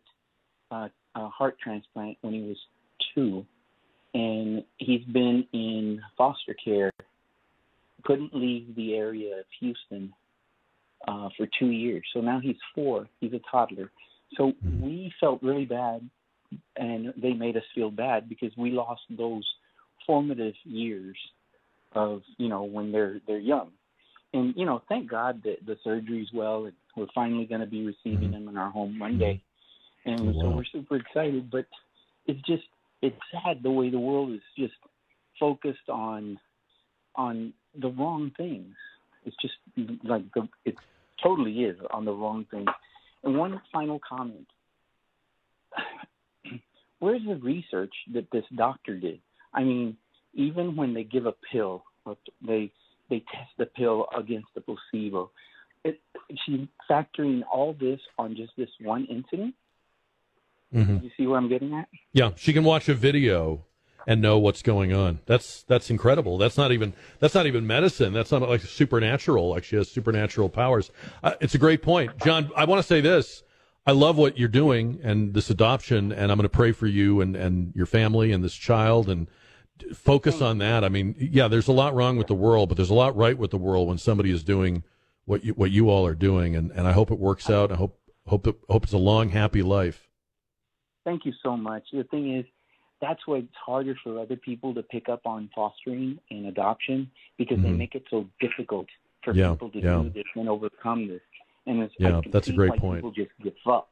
uh, a heart transplant when he was two, and he's been in foster care. Couldn't leave the area of Houston uh, for two years. So now he's four. He's a toddler. So mm-hmm. we felt really bad, and they made us feel bad because we lost those formative years of you know when they're they're young. And you know, thank God that the surgery's well, and we're finally going to be receiving mm-hmm. him in our home one day and oh, wow. so we're super excited. But it's just it's sad the way the world is just focused on on the wrong things. It's just like the it totally is on the wrong thing. And one final comment: Where's the research that this doctor did? I mean, even when they give a pill, they they test the pill against the placebo. It, she's factoring all this on just this one incident. Mm-hmm. You see where I'm getting at?
Yeah, she can watch a video and know what's going on. That's that's incredible. That's not even that's not even medicine. That's not like supernatural. Like she has supernatural powers. Uh, it's a great point, John. I want to say this. I love what you're doing and this adoption, and I'm going to pray for you and and your family and this child and focus on that. I mean, yeah, there's a lot wrong with the world, but there's a lot right with the world when somebody is doing what you what you all are doing, and and I hope it works out. I hope hope it, hope it's a long, happy life.
Thank you so much. The thing is, that's why it's harder for other people to pick up on fostering and adoption because mm-hmm. they make it so difficult for yeah, people to yeah. do this and overcome this. And it's,
yeah, that's a great point.
People just give up.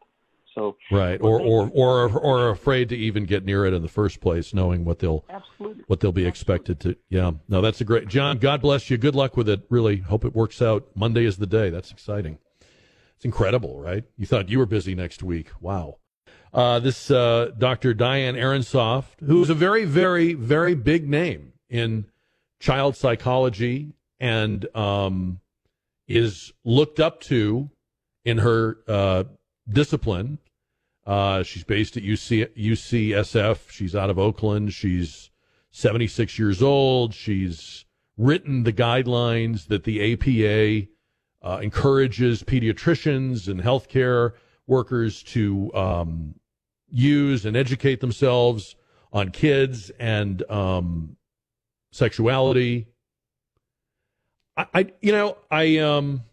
So
right, or or or or afraid to even get near it in the first place, knowing what they'll
Absolutely.
what they'll be Absolutely. expected to. Yeah, no, that's a great. John, God bless you. Good luck with it. Really hope it works out. Monday is the day. That's exciting. It's incredible, right? You thought you were busy next week. Wow. Uh, this uh, Dr. Diane Ehrensaft, who's a very, very, very big name in child psychology and um, is looked up to in her uh, discipline. Uh, she's based at UC, UCSF. She's out of Oakland. She's 76 years old. She's written the guidelines that the APA uh, encourages pediatricians and healthcare workers to um, use and educate themselves on kids and um, sexuality. I, I, you know, I um,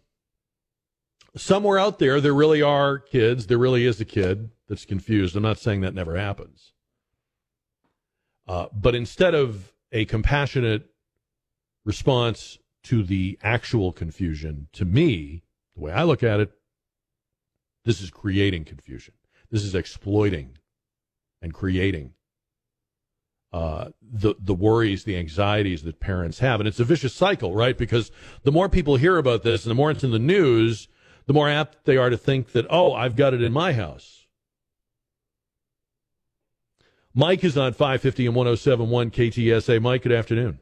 somewhere out there, there really are kids. There really is a kid that's confused. I'm not saying that never happens, uh, but instead of a compassionate response to the actual confusion, to me, the way I look at it, this is creating confusion. This is exploiting and creating uh, the the worries, the anxieties that parents have, and it's a vicious cycle, right? Because the more people hear about this, and the more it's in the news, the more apt they are to think that, oh, I've got it in my house. Mike is on 550 and 1071 KTSA. Mike, good afternoon.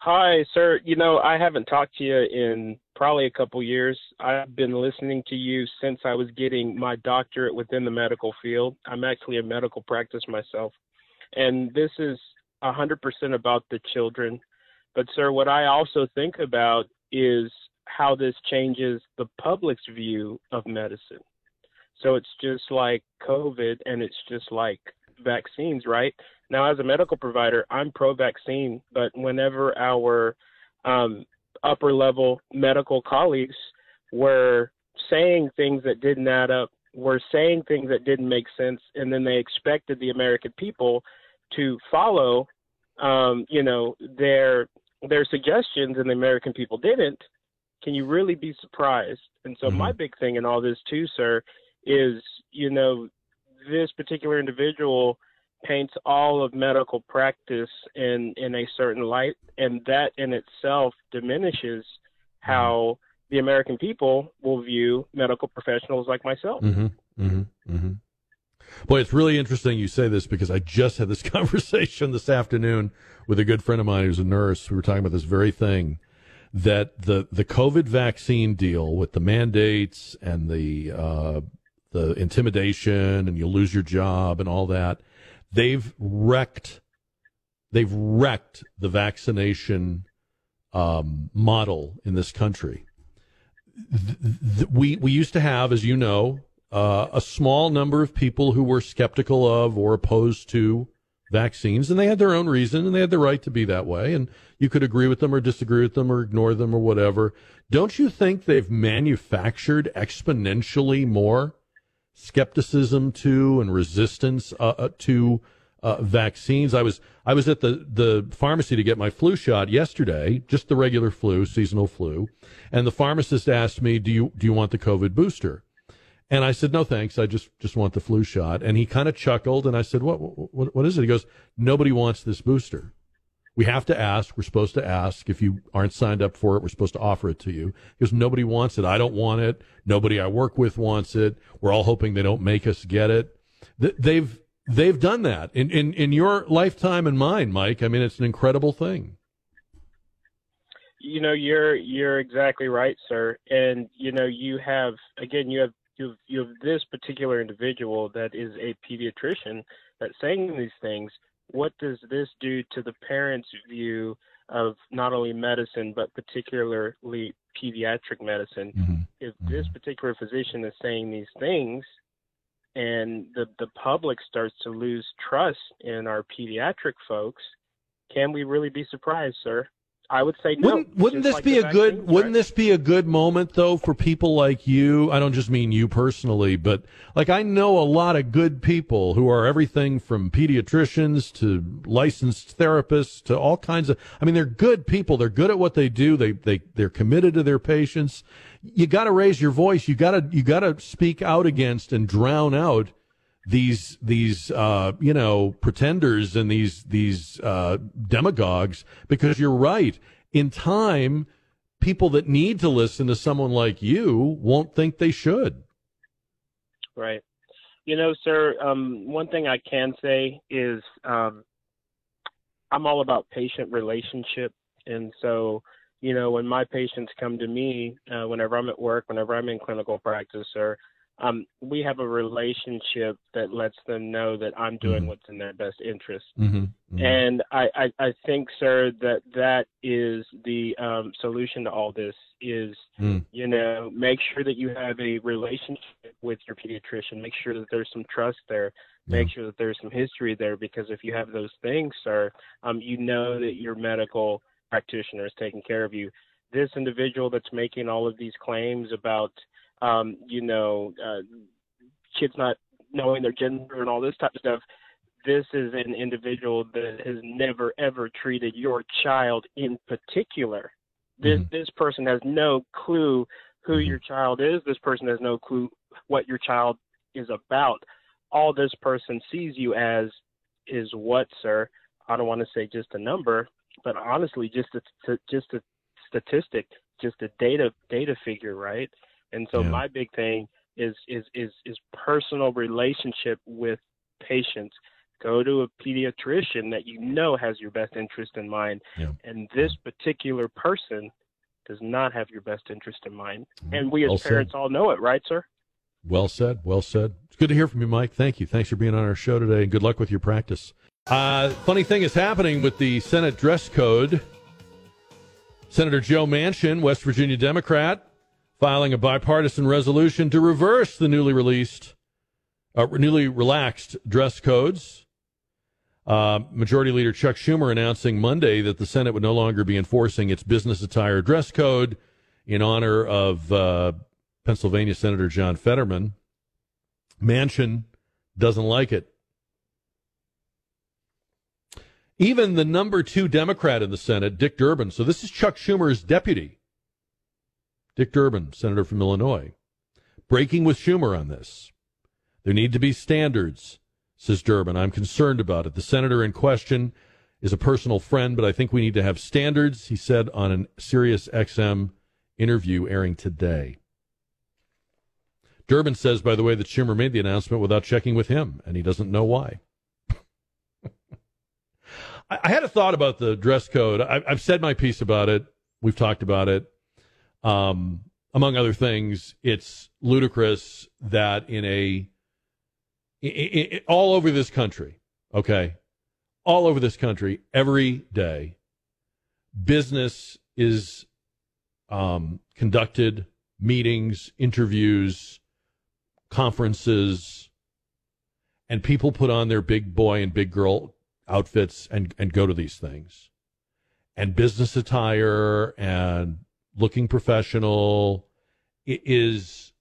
Hi, sir. You know, I haven't talked to you in probably a couple years. I've been listening to you since I was getting my doctorate within the medical field. I'm actually a medical practice myself. And this is 100% about the children. But, sir, what I also think about is how this changes the public's view of medicine. So it's just like COVID and it's just like vaccines, right? Now, as a medical provider, I'm pro vaccine, but whenever our um, upper level medical colleagues were saying things that didn't add up, were saying things that didn't make sense, and then they expected the American people to follow, um, you know, their their suggestions, and the American people didn't. Can you really be surprised? And so, mm-hmm. my big thing in all this too, sir, is you know, this particular individual paints all of medical practice in in a certain light and that in itself diminishes how the American people will view medical professionals like myself.
Mm-hmm, mm-hmm, mm-hmm. Boy, it's really interesting you say this because I just had this conversation this afternoon with a good friend of mine who's a nurse. We were talking about this very thing that the the COVID vaccine deal with the mandates and the uh, the intimidation and you'll lose your job and all that they've wrecked they've wrecked the vaccination um, model in this country. we we used to have, as you know, uh, a small number of people who were skeptical of or opposed to vaccines, and they had their own reason, and they had the right to be that way. And you could agree with them or disagree with them or ignore them or whatever. Don't you think they've manufactured exponentially more skepticism to and resistance uh, uh, to uh, vaccines. I was I was at the the pharmacy to get my flu shot yesterday, just the regular flu, seasonal flu, and the pharmacist asked me, "Do you do you want the COVID booster?" And I said, "No, thanks. I just just want the flu shot." And he kind of chuckled, and I said, "What what what is it?" He goes, "Nobody wants this booster." We have to ask. We're supposed to ask. If you aren't signed up for it, we're supposed to offer it to you because nobody wants it. I don't want it. Nobody I work with wants it. We're all hoping they don't make us get it. They've they've done that in, in, in your lifetime and mine, Mike. I mean, it's an incredible thing.
You know, you're you're exactly right, sir. And you know, you have again, you have you have, you have this particular individual that is a pediatrician that's saying these things what does this do to the parents' view of not only medicine but particularly pediatric medicine? Mm-hmm. If this mm-hmm. particular physician is saying these things, and the the public starts to lose trust in our pediatric folks, can we really be surprised, sir? I would say no.
Wouldn't, wouldn't this like be a good? Wouldn't this be a good moment though for people like you? I don't just mean you personally, but like I know a lot of good people who are everything from pediatricians to licensed therapists to all kinds of. I mean, they're good people. They're good at what they do. They they they're committed to their patients. You got to raise your voice. You got to you got to speak out against and drown out these these uh, you know pretenders and these these uh, demagogues because you're right. In time, people that need to listen to someone like you won't think they should.
Right. You know, sir, um, one thing I can say is um, I'm all about patient relationship. And so, you know, when my patients come to me, uh, whenever I'm at work, whenever I'm in clinical practice, or um, we have a relationship that lets them know that I'm doing
Mhm.
what's in their best interest.
Mm-hmm.
And I, I, I think, sir, that that is the um, solution to all this is,
Mm.
you know, make sure that you have a relationship with your pediatrician. Make sure that there's some trust there. Make sure that there's some history there because if you have those things, sir, um, you know that your medical practitioner is taking care of you. This individual that's making all of these claims about, um, you know, uh, kids not knowing their gender and all this type of stuff, this is an individual that has never ever treated your child in particular. This this person has no clue who your child is. This person has no clue what your child is about. All this person sees you as is what, sir? I don't want to say just a number, but honestly, just a just a statistic, just a data data figure, right? And so
Yeah.
my big thing is is is is personal relationship with patients. Go to a pediatrician that you know has your best interest in mind,
Yeah.
and this particular person does not have your best interest in mind. And we as
Mm-hmm. Well said.
parents all know it, right, sir?
Well said. Well said. It's good to hear from you, Mike. Thank you. Thanks for being on our show today, and good luck with your practice. Uh, funny thing is happening with the Senate dress code. Senator Joe Manchin, West Virginia Democrat, filing a bipartisan resolution to reverse the newly released, uh, newly relaxed dress codes. Uh, Majority Leader Chuck Schumer announcing Monday that the Senate would no longer be enforcing its business attire dress code in honor of uh, Pennsylvania Senator John Fetterman. Manchin doesn't like it. Even the number two Democrat in the Senate, Dick Durbin, so this is Chuck Schumer's deputy, Dick Durbin, senator from Illinois, breaking with Schumer on this. There need to be standards, says Durbin. I'm concerned about it. The senator in question is a personal friend, but I think we need to have standards, he said on a Sirius XM interview airing today. Durbin says, by the way, that Schumer made the announcement without checking with him, and he doesn't know why. I, had a thought about the dress code. I've said my piece about it. We've talked about it. Um, among other things, it's ludicrous that in a all over this country, okay, all over this country, every day, business is um, conducted, meetings, interviews, conferences, and people put on their big boy and big girl outfits and, and go to these things. And business attire and looking professional It is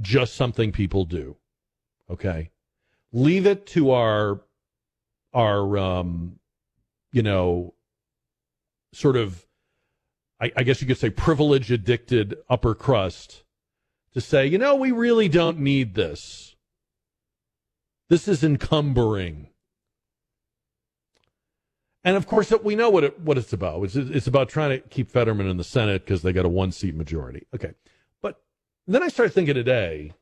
just something people do. Okay. Leave it to our, our, um, you know, sort of, I, I guess you could say privilege addicted upper crust to say, you know, we really don't need this. This is encumbering. And of course, we know what it, what it's about. It's, it's about trying to keep Fetterman in the Senate because they got a one seat majority. Okay. But then I started thinking today,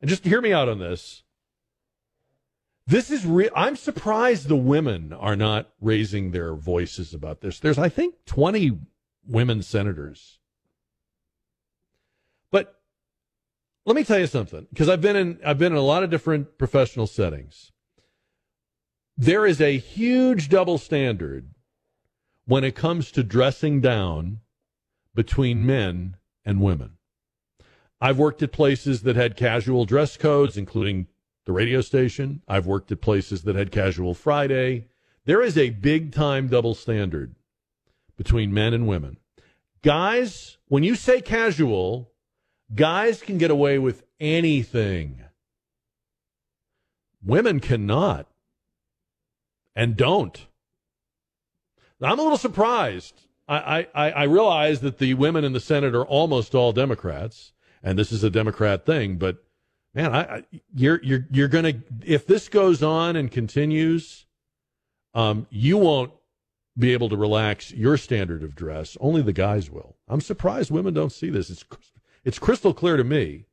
and just hear me out on this. This is real. I'm surprised the women are not raising their voices about this. There's, I think, 20 women senators. But let me tell you something, because I've been in I've been in a lot of different professional settings. There is a huge double standard when it comes to dressing down between men and women. I've worked at places that had casual dress codes, including the radio station. I've worked at places that had casual Friday. There is a big time double standard between men and women. Guys, when you say casual, guys can get away with anything. Women cannot and don't. I'm a little surprised. I, I, I realize that the women in the Senate are almost all Democrats, and this is a Democrat thing, but man, I, I you're you're you're gonna if this goes on and continues, um, you won't be able to relax your standard of dress. Only the guys will. I'm surprised women don't see this. It's it's crystal clear to me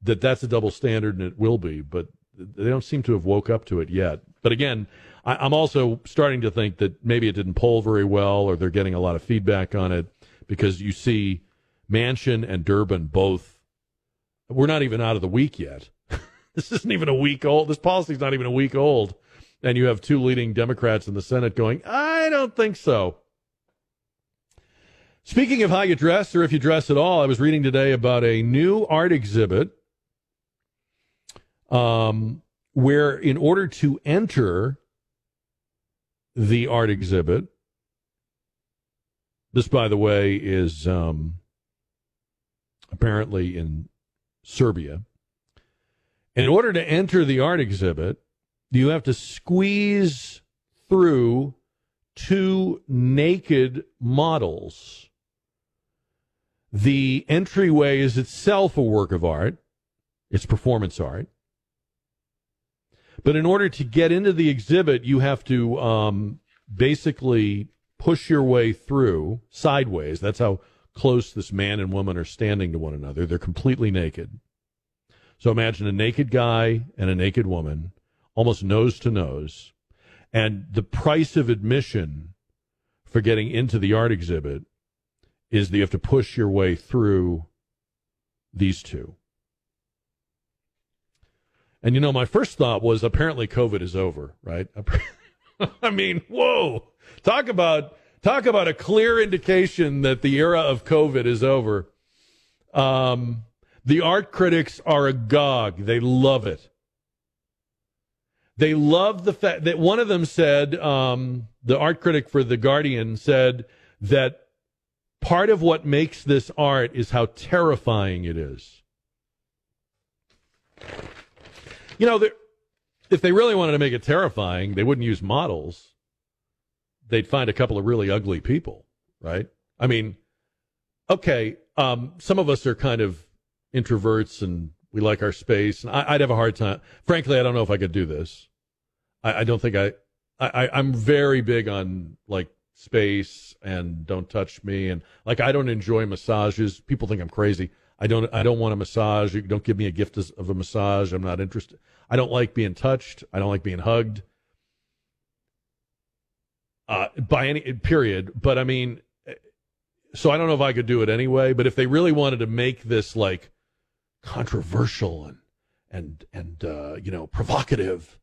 that that's a double standard, and it will be. But they don't seem to have woke up to it yet. But again, I, I'm also starting to think that maybe it didn't poll very well, or they're getting a lot of feedback on it because you see Manchin and Durbin both. We're not even out of the week yet. this isn't even a week old. This policy's not even a week old, and you have two leading Democrats in the Senate going, "I don't think so." Speaking of how you dress, or if you dress at all, I was reading today about a new art exhibit um, where, in order to enter the art exhibit, this, by the way, is um, apparently in Serbia. In order to enter the art exhibit, you have to squeeze through two naked models. The entryway is itself a work of art, it's performance art. But in order to get into the exhibit, you have to um, basically push your way through sideways. That's how close this man and woman are standing to one another. They're completely naked. So imagine a naked guy and a naked woman, almost nose to nose. And the price of admission for getting into the art exhibit is that you have to push your way through these two. And you know, my first thought was apparently COVID is over, right? I mean, whoa. Talk about talk about a clear indication that the era of COVID is over. Um, the art critics are agog. They love it. They love the fact that one of them said, um, the art critic for The Guardian said that part of what makes this art is how terrifying it is. You know, if they really wanted to make it terrifying, they wouldn't use models. They'd find a couple of really ugly people, right? I mean, okay, um, some of us are kind of introverts and we like our space. And I, would have a hard time. Frankly, I don't know if I could do this. I, I don't think I, I, I'm very big on like space and don't touch me. And like, I don't enjoy massages. People think I'm crazy. I don't I don't want a massage. You don't give me a gift of a massage. I'm not interested. I don't like being touched. I don't like being hugged. Uh, by any period, but I mean, so I don't know if I could do it anyway. But if they really wanted to make this like controversial and and and uh, you know provocative,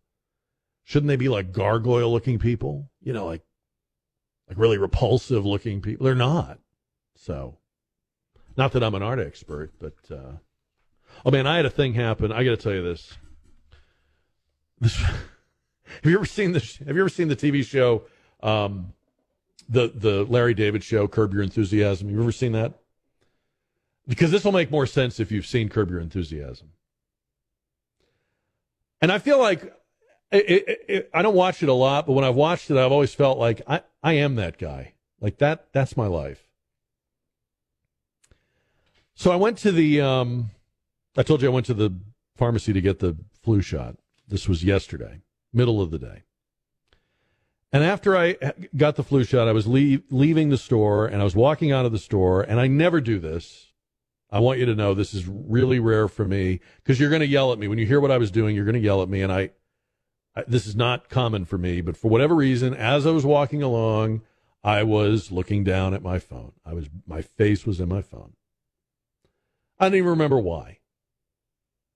shouldn't they be like gargoyle looking people? You know, like like really repulsive looking people. They're not. So not that I'm an art expert, but uh, oh man, I had a thing happen. I got to tell you this. This have you ever seen this? Have you ever seen the TV show, um, the the Larry David show, Curb Your Enthusiasm? You ever seen that? Because this will make more sense if you've seen Curb Your Enthusiasm. And I feel like it, it, it, I don't watch it a lot, but when I've watched it, I've always felt like I, I am that guy. Like that, that's my life. So I went to the. Um, I told you I went to the pharmacy to get the flu shot. This was yesterday, middle of the day. And after I got the flu shot, I was leave, leaving the store and I was walking out of the store. And I never do this. I want you to know this is really rare for me because you're going to yell at me when you hear what I was doing. You're going to yell at me, and I, I, this is not common for me. But for whatever reason, as I was walking along, I was looking down at my phone. I was my face was in my phone. I don't even remember why.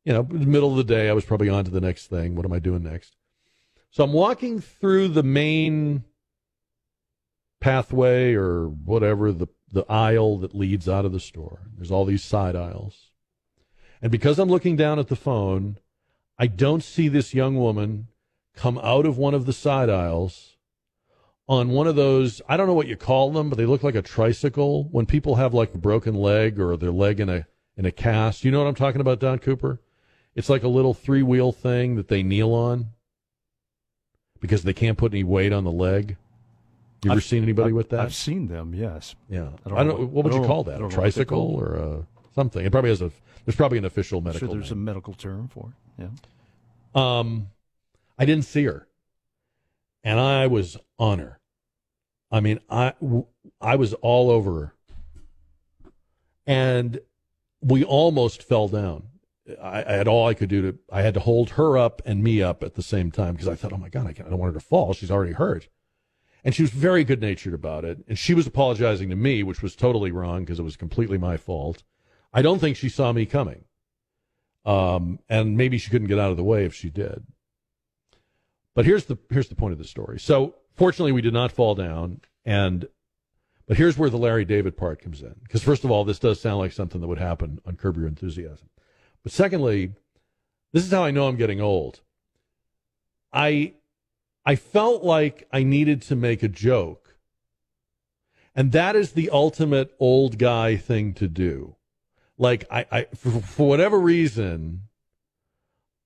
You know, middle of the day, I was probably on to the next thing. What am I doing next? So I'm walking through the main pathway or whatever, the, the aisle that leads out of the store. There's all these side aisles. And because I'm looking down at the phone, I don't see this young woman come out of one of the side aisles on one of those, I don't know what you call them, but they look like a tricycle. When people have like a broken leg or their leg in a in a cast. You know what I'm talking about, Don Cooper? It's like a little three wheel thing that they kneel on because they can't put any weight on the leg. You ever I've, seen anybody
I've,
with that?
I've seen them. Yes.
Yeah. I don't, I don't know. What would you call that? A tricycle or a something? It probably has a. There's probably an official medical.
Sure, there's
name.
a medical term for it. Yeah.
Um, I didn't see her, and I was on her. I mean, I I was all over her, and we almost fell down. I, I had all I could do to. I had to hold her up and me up at the same time because I thought, oh my god, I, can't, I don't want her to fall. She's already hurt. And she was very good natured about it. And she was apologizing to me, which was totally wrong because it was completely my fault. I don't think she saw me coming. Um, and maybe she couldn't get out of the way if she did. But here's the here's the point of the story. So fortunately, we did not fall down, and but here's where the Larry David part comes in. Because first of all, this does sound like something that would happen on Curb Your Enthusiasm. But secondly, this is how I know I'm getting old. I I felt like I needed to make a joke. And that is the ultimate old guy thing to do like I, I for, for whatever reason,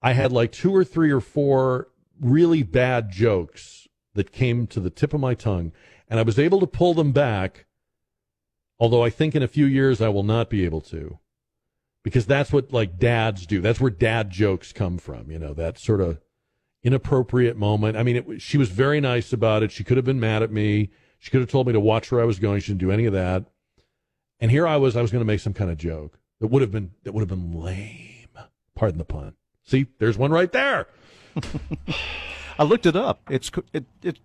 I had like two or three or four really bad jokes that came to the tip of my tongue, and I was able to pull them back. Although I think in a few years I will not be able to, because that's what like dads do. That's where dad jokes come from. You know that sort of inappropriate moment. I mean, it, she was very nice about it. She could have been mad at me. She could have told me to watch where I was going. She didn't do any of that. And here I was, I was going to make some kind of joke that would have been that would have been lame. Pardon the pun. See, there's one right there.
I looked it up. It's it, it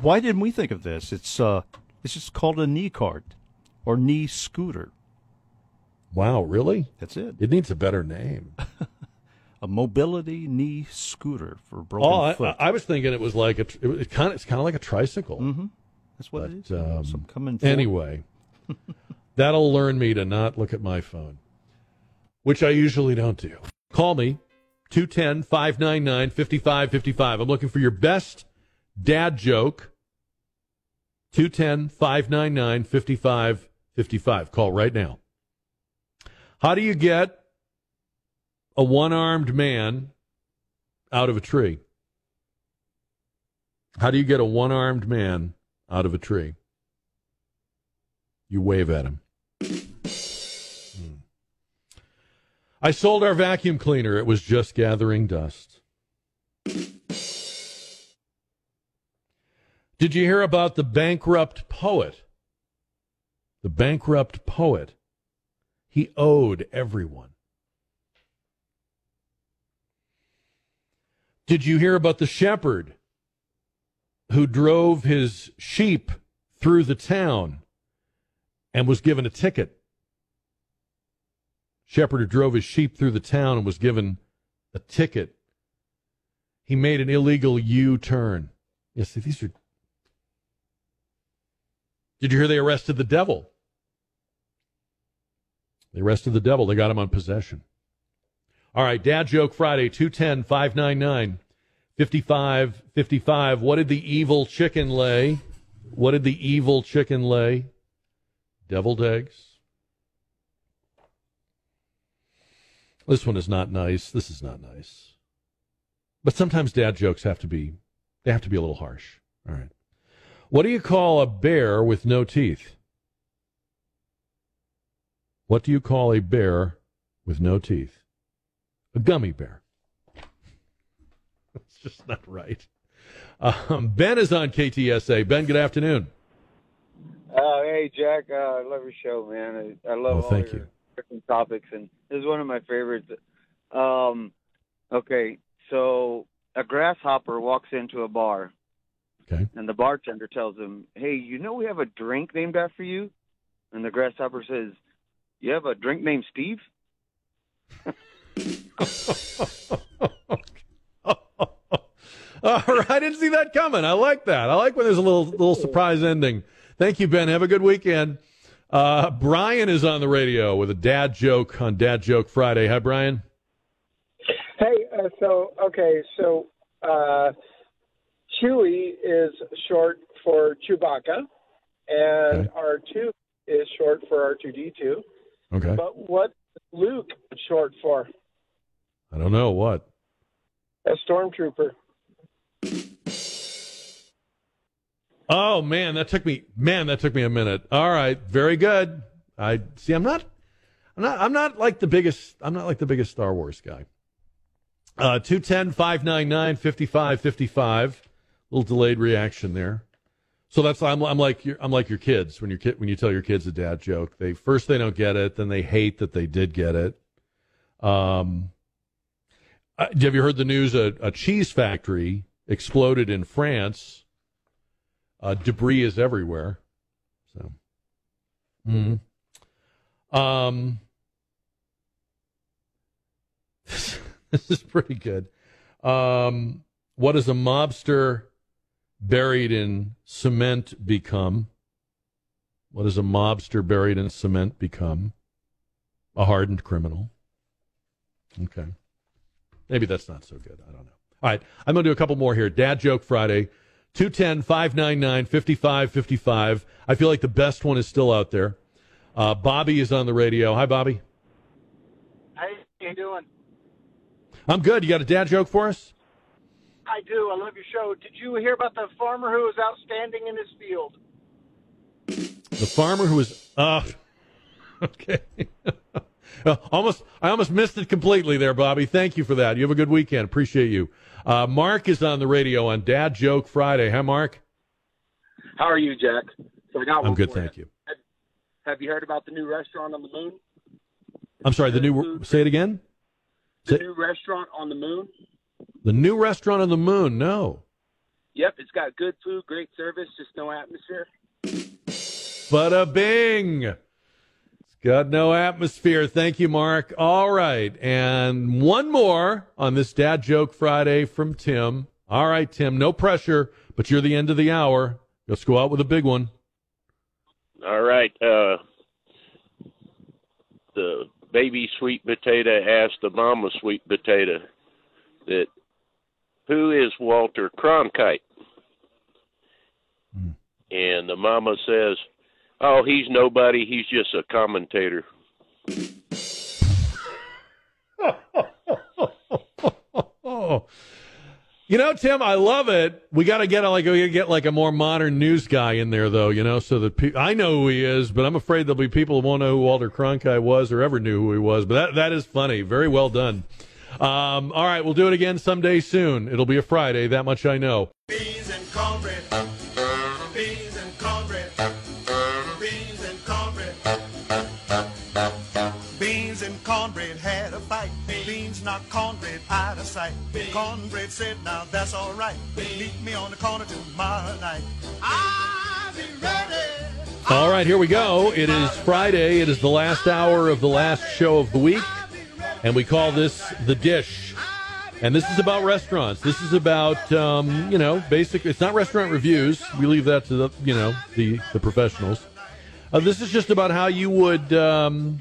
why didn't we think of this? It's uh it's just called a knee cart or knee scooter.
Wow, really?
That's it.
It needs a better name.
a mobility knee scooter for broken
oh,
foot.
I, I, was thinking it was like a, it, it kind of it's kind of like a tricycle.
Mm-hmm. That's what
but,
it is.
Um,
Some coming.
Anyway, That'll learn me to not look at my phone, which I usually don't do. Call me, 210 599 5555. I'm looking for your best dad joke. 210 599 5555. Call right now. How do you get a one armed man out of a tree? How do you get a one armed man out of a tree? You wave at him. Hmm. I sold our vacuum cleaner. It was just gathering dust. Did you hear about the bankrupt poet? The bankrupt poet. He owed everyone. Did you hear about the shepherd who drove his sheep through the town and was given a ticket. Shepherd who drove his sheep through the town and was given a ticket. He made an illegal U turn. Yes, these are. Did you hear they arrested the devil? They arrested the devil. They got him on possession. All right, Dad Joke Friday, 210 599 5555. What did the evil chicken lay? What did the evil chicken lay? deviled eggs. This one is not nice. This is not nice. But sometimes dad jokes have to be they have to be a little harsh. All right. What do you call a bear with no teeth? What do you call a bear with no teeth? A gummy bear. That's just not right. Um, ben is on KTSA. Ben, good afternoon.
Oh, hey, Jack. Uh, I love your show, man. I, I love
oh,
all
thank
your
you.
different topics, and this is one of my favorites. Um, okay, so a grasshopper walks into a bar.
Okay.
And the bartender tells him, "Hey, you know we have a drink named after you?" And the grasshopper says, "You have a drink named Steve?"
All right, I didn't see that coming. I like that. I like when there's a little little surprise ending. Thank you, Ben. Have a good weekend. Uh, Brian is on the radio with a dad joke on Dad Joke Friday. Hi, Brian.
Hey, uh, so okay, so uh, Chewie is short for Chewbacca, and
Okay.
R2 is short for R2D2.
Okay.
But what is Luke short for?
I don't know what.
A stormtrooper.
Oh man, that took me man, that took me a minute. All right, very good. I see. I'm not. I'm not. I'm not like the biggest. I'm not like the biggest Star Wars guy. Uh, 210 599 5555. Little delayed reaction there. So that's I'm, I'm like your, I'm like your kids when your kid when you tell your kids a dad joke. They first they don't get it, then they hate that they did get it. Um, uh, have you heard the news? A, a cheese factory exploded in France. Uh, debris is everywhere. So, mhm. um, this is pretty good. Um, what does a mobster buried in cement become? What does a mobster buried in cement become? A hardened criminal. Okay. Maybe that's not so good. I don't know. All right. I'm going to do a couple more here. Dad Joke Friday. 210 599 5555. I feel like the best one is still out there. Uh, Bobby is on the radio. Hi, Bobby.
How you doing?
I'm good. You got a dad joke for us?
I do. I love your show. Did you hear about the farmer who was outstanding in his field?
The farmer who was. Uh, okay. Almost, I almost missed it completely there, Bobby. Thank you for that. You have a good weekend. Appreciate you. Uh, Mark is on the radio on Dad Joke Friday. Hi, Mark.
How are you, Jack? So I got
I'm
one
good, thank you.
Have, have you heard about the new restaurant on the moon?
I'm sorry. The new. Say it again.
The new restaurant on the moon?
The new restaurant on the moon. No.
Yep, it's got good food, great service, just no atmosphere.
But a bing. It's got no atmosphere. Thank you, Mark. All right. And one more on this Dad Joke Friday from Tim. All right, Tim, no pressure, but you're the end of the hour. Let's go out with a big one.
All right. Uh, the baby sweet potato asked the mama sweet potato that who is Walter Cronkite? Hmm. And the mama says, "Oh, he's nobody. He's just a commentator."
You know, Tim, I love it. We got to get a, like we get like a more modern news guy in there, though. You know, so that pe- I know who he is, but I'm afraid there'll be people who won't know who Walter Cronkite was or ever knew who he was. But that that is funny. Very well done. Um, all right, we'll do it again someday soon. It'll be a Friday. That much I know.
Beans and cornbread. Beans and cornbread. Beans and cornbread. Beans and cornbread had a fight. Beans knocked cornbread out of sight. Cornbread said, now that's all right. Meet me on the corner tomorrow night. I'll be ready.
All right, here we go. It is Friday. It is the last hour of the last show of the week, and we call this the dish. And this is about restaurants. This is about um, you know, basic. It's not restaurant reviews. We leave that to the you know the the professionals. Uh, this is just about how you would um,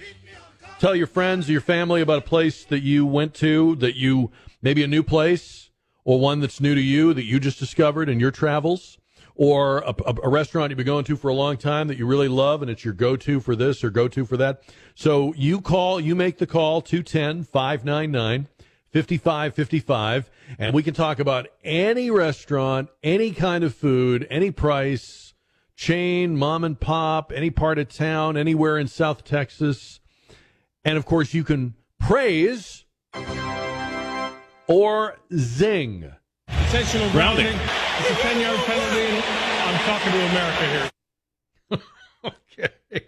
tell your friends or your family about a place that you went to that you maybe a new place or one that's new to you that you just discovered in your travels or a, a, a restaurant you've been going to for a long time that you really love and it's your go-to for this or go-to for that. So you call, you make the call 210 599 5555 and we can talk about any restaurant, any kind of food, any price, chain, mom and pop, any part of town, anywhere in South Texas. And of course, you can praise or zing.
Intentional grounding. It's a 10 yard penalty. I'm talking to America here. Okay.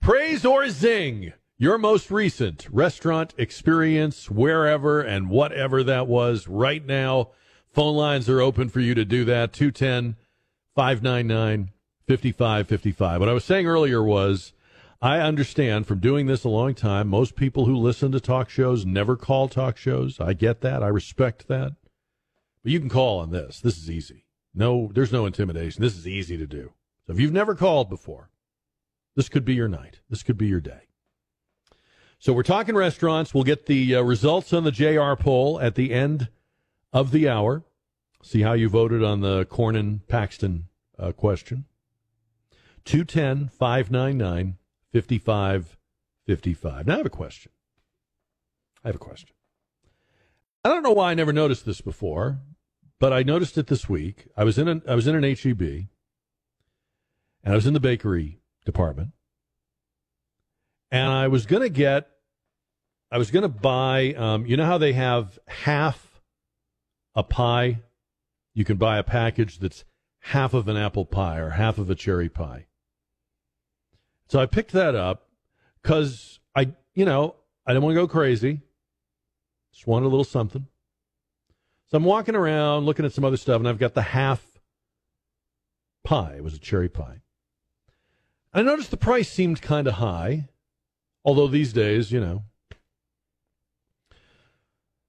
Praise or zing your most recent restaurant experience, wherever and whatever that was right now. Phone lines are open for you to do that 210 599 5555. What I was saying earlier was I understand from doing this a long time, most people who listen to talk shows never call talk shows. I get that. I respect that. But you can call on this. This is easy. No, there's no intimidation. This is easy to do. So if you've never called before, this could be your night. This could be your day. So we're talking restaurants. We'll get the uh, results on the JR poll at the end of the hour. See how you voted on the Cornyn Paxton uh, question. 210 599 5555. Now I have a question. I have a question. I don't know why I never noticed this before, but I noticed it this week. I was in an I was in an HEB and I was in the bakery department. And I was to get I was to buy um, you know how they have half a pie? You can buy a package that's half of an apple pie or half of a cherry pie. So I picked that up cuz I, you know, I didn't want to go crazy. Just wanted a little something. So I'm walking around looking at some other stuff, and I've got the half pie. It was a cherry pie. I noticed the price seemed kind of high, although these days, you know.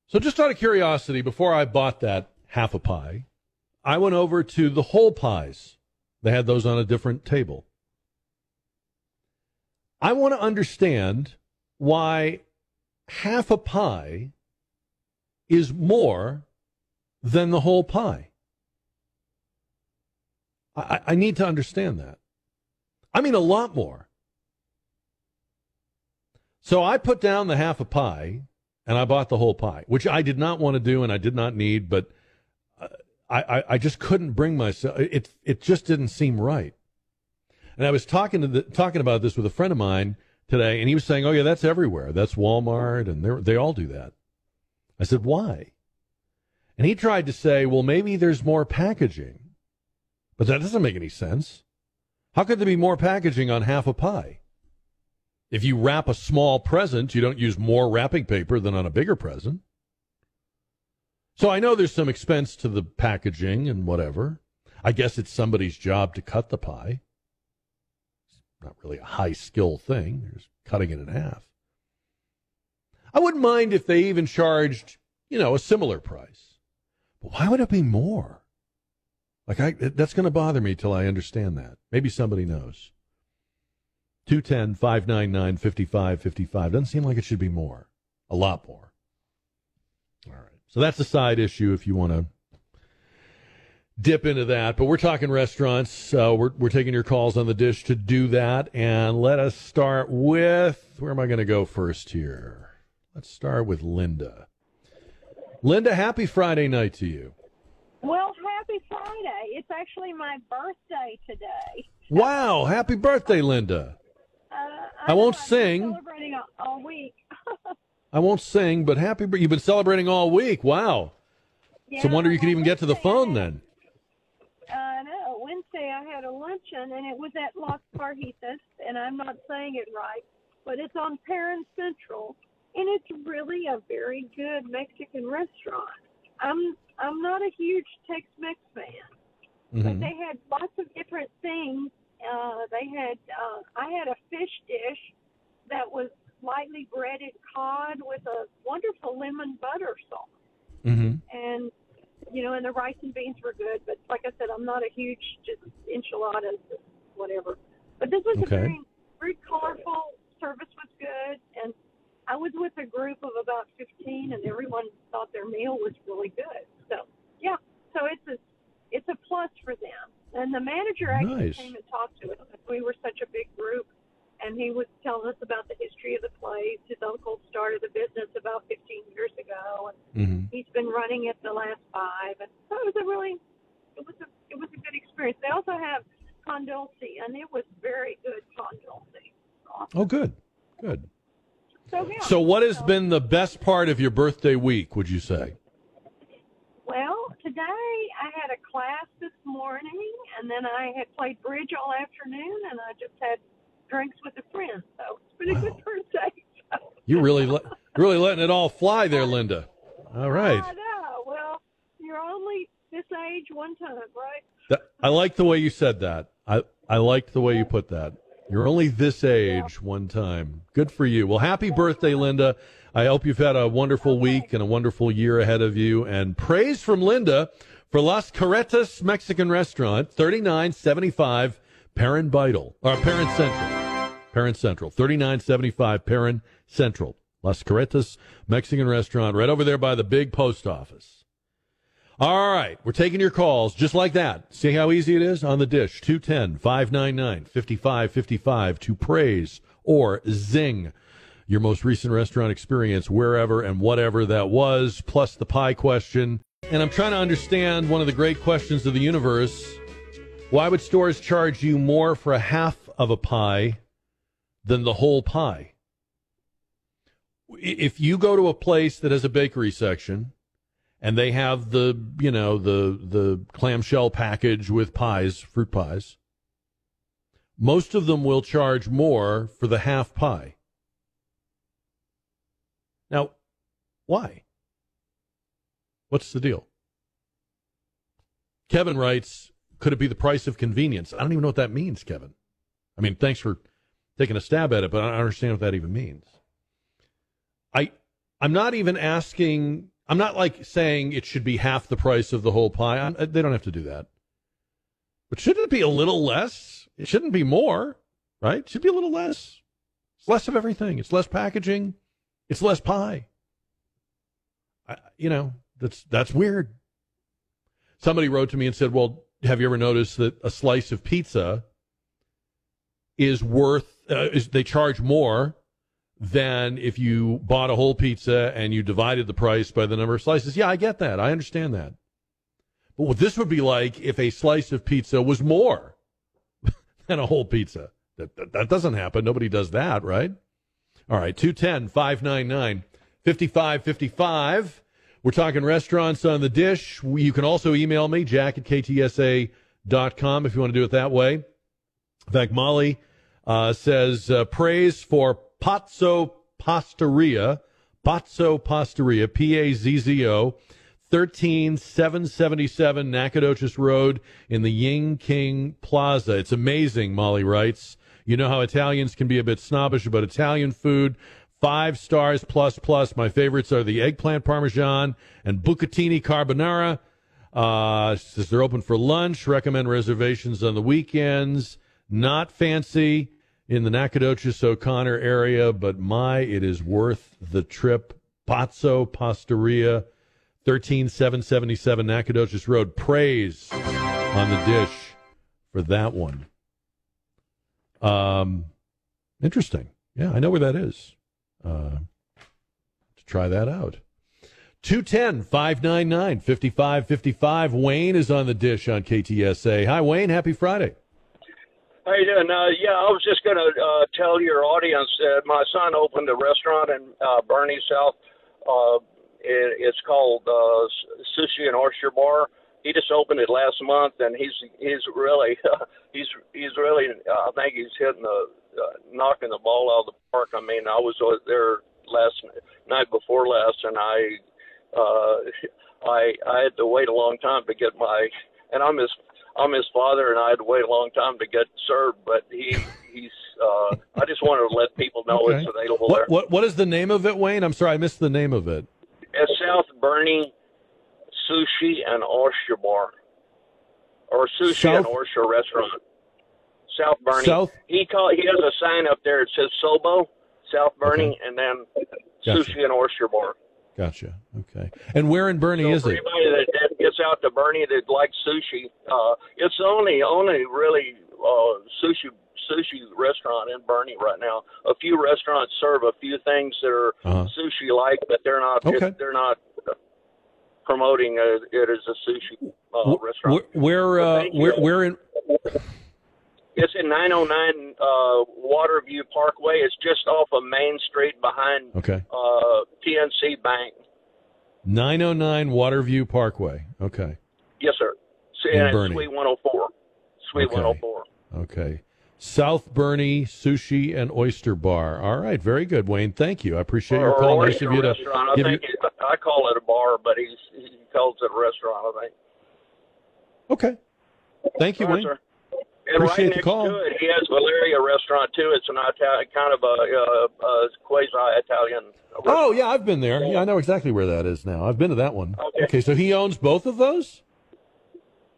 So just out of curiosity, before I bought that half a pie, I went over to the whole pies. They had those on a different table. I want to understand why half a pie is more than the whole pie. I, I need to understand that. I mean, a lot more. So I put down the half a pie and I bought the whole pie, which I did not want to do and I did not need, but uh, I, I, I just couldn't bring myself. It, it just didn't seem right. And I was talking to the, talking about this with a friend of mine today, and he was saying, "Oh yeah, that's everywhere. That's Walmart, and they they all do that." I said, "Why?" And he tried to say, "Well, maybe there's more packaging," but that doesn't make any sense. How could there be more packaging on half a pie? If you wrap a small present, you don't use more wrapping paper than on a bigger present. So I know there's some expense to the packaging and whatever. I guess it's somebody's job to cut the pie. It's not really a high skill thing. They're just cutting it in half. I wouldn't mind if they even charged, you know, a similar price. Why would it be more? Like I that's going to bother me till I understand that. Maybe somebody knows. 210 599 5555. Doesn't seem like it should be more. A lot more. All right. So that's a side issue if you want to dip into that. But we're talking restaurants. Uh, we're, we're taking your calls on the dish to do that. And let us start with where am I going to go first here? Let's start with Linda. Linda, happy Friday night to you.
Well, happy Friday. It's actually my birthday today.
Wow. Happy birthday, Linda.
Uh,
I won't
know,
sing.
Celebrating all, all week.
I won't sing, but happy. You've been celebrating all week. Wow. it's a wonder you could even get to the phone then.
I know. Wednesday I had a luncheon and it was at Las Carjitas, and I'm not saying it right, but it's on Perrin Central, and it's really a very good Mexican restaurant. I'm I'm not a huge Tex-Mex fan, but
Mhm.
they had lots of different things. Uh, they had uh, I had a fish dish that was lightly breaded cod with a wonderful lemon butter sauce
Mm-hmm.
and you know, and the rice and beans were good. But like I said, I'm not a huge just enchiladas, whatever. But this was a very, very colorful. Service was good, and I was with a group of about 15, and everyone thought their meal was really good. So yeah, so it's a, it's a plus for them. And the manager actually
Nice.
came and talked to us. We were such a big group, and he was telling us about the history of the place. His uncle started the business about 15 years ago, and
Mm-hmm.
he's been running it the last five, and so it was a really, it was a, it was a good experience. They also have con dulce, and it was very good con dulce.
Oh, good. Good.
So yeah.
So, what has been the best part of your birthday week, would you say?
Well, today I had a class this morning, and then I had played bridge all afternoon, and I just had drinks with a friend. So it's been a good birthday.
You really, le- really letting it all fly there, Linda. All right.
I know. Well, you're only this age one time, right?
That, I like the way you said that. I, I liked the way you put that. You're only this age one time. Good for you. Well, happy birthday, Linda. I hope you've had a wonderful week and a wonderful year ahead of you. And praise from Linda for Las Carretas Mexican Restaurant, 3975 Perrin Beitel, or uh, Perrin Central. Perrin Central, 3975 Perrin Central. Las Carretas Mexican Restaurant, right over there by the big post office. All right, we're taking your calls just like that. See how easy it is on the dish 210 599 5555 to praise or zing your most recent restaurant experience wherever and whatever that was, plus the pie question. And I'm trying to understand one of the great questions of the universe. Why would stores charge you more for a half of a pie than the whole pie? If you go to a place that has a bakery section and they have the you know the the clamshell package with pies, fruit pies. Most of them will charge more for the half pie. Now, why? What's the deal? Kevin writes, could it be the price of convenience? I don't even know what that means, Kevin. I mean, thanks for taking a stab at it, but I don't understand what that even means. I I'm not even asking I'm not like saying it should be half the price of the whole pie. I'm, they don't have to do that. But shouldn't it be a little less? It shouldn't be more, right? It should be a little less. It's less of everything. It's less packaging. It's less pie. I, you know, that's that's weird. Somebody wrote to me and said, "Well, have you ever noticed that a slice of pizza is worth uh, is they charge more than if you bought a whole pizza and you divided the price by the number of slices?" Yeah, I get that. I understand that. But what this would be like if a slice of pizza was more than a whole pizza. That, that, that doesn't happen. Nobody does that, right? All right, 210 599 5555. We're talking restaurants on the dish. You can also email me, jack at ktsa.com, if you want to do it that way. In fact, Molly uh, says uh, praise for Pazzo Pastaria, Pazzo Pastaria, P A Z Z O, 13777 Nacogdoches Road in the Ying King Plaza. It's amazing, Molly writes. You know how Italians can be a bit snobbish about Italian food. Five stars plus plus. My favorites are the eggplant parmesan and bucatini carbonara. Uh, says they're open for lunch. Recommend reservations on the weekends. Not fancy in the Nacogdoches O'Connor area, but my, it is worth the trip. Pazzo Pastaria, 13777 Nacogdoches Road. Praise on the dish for that one. Um, interesting. Yeah, I know where that is. Uh, to try that out. 210 599 5555. Wayne is on the dish on KTSA. Hi, Wayne. Happy Friday.
You doing? Uh, yeah, I was just going to uh, tell your audience that my son opened a restaurant in uh, Boerne South. Uh, it, it's called uh, Sushi and Oyster Bar. He just opened it last month, and he's he's really he's he's really uh, I think he's hitting the uh, knocking the ball out of the park. I mean, I was uh, there last night before last, and I uh, I I had to wait a long time to get my and I'm his I'm his father, and I had to wait a long time to get served. But he he's uh, I just wanted to let people know
Okay.
it's available
What,
there.
what what is the name of it, Wayne? I'm sorry, I missed the name of it.
At South Boerne Sushi and Oyster Bar, or Sushi and
South-
Oyster Restaurant. South Boerne.
South-
He call he has a sign up there. It says Sobo, South Boerne,
Okay.
and then
Gotcha.
Sushi and Oyster Bar.
Gotcha. Okay. And where in Boerne
So
is it?
anybody that, that gets out to Boerne that likes sushi, uh, it's the only only really uh, sushi sushi restaurant in Boerne right now. A few restaurants serve a few things that are
Uh-huh.
sushi like, but they're not
Okay.
they're not promoting it as a sushi uh, restaurant.
Where where uh, where where in
It's in 909 uh, Waterview Parkway. It's just off of Main Street behind
Okay.
uh, PNC Bank.
909 Waterview Parkway. Okay.
Yes, sir. S-
In
And. Suite 104. Suite
Okay.
104.
Okay. South Boerne Sushi and Oyster Bar. All right, very good, Wayne. Thank you. I appreciate your call. Nice of you to.
I
give
think
you-
I call it a bar, but he's, he calls it a restaurant. I think.
Okay. Thank you,
right,
Wayne.
sir. And
Appreciate
right next
call.
to it, he has Valeria restaurant too. It's an Italian, kind of a, uh, uh, quasi Italian.
Oh yeah, I've been there. Yeah, I know exactly where that is now. I've been to that one.
Okay.
so he owns both of those.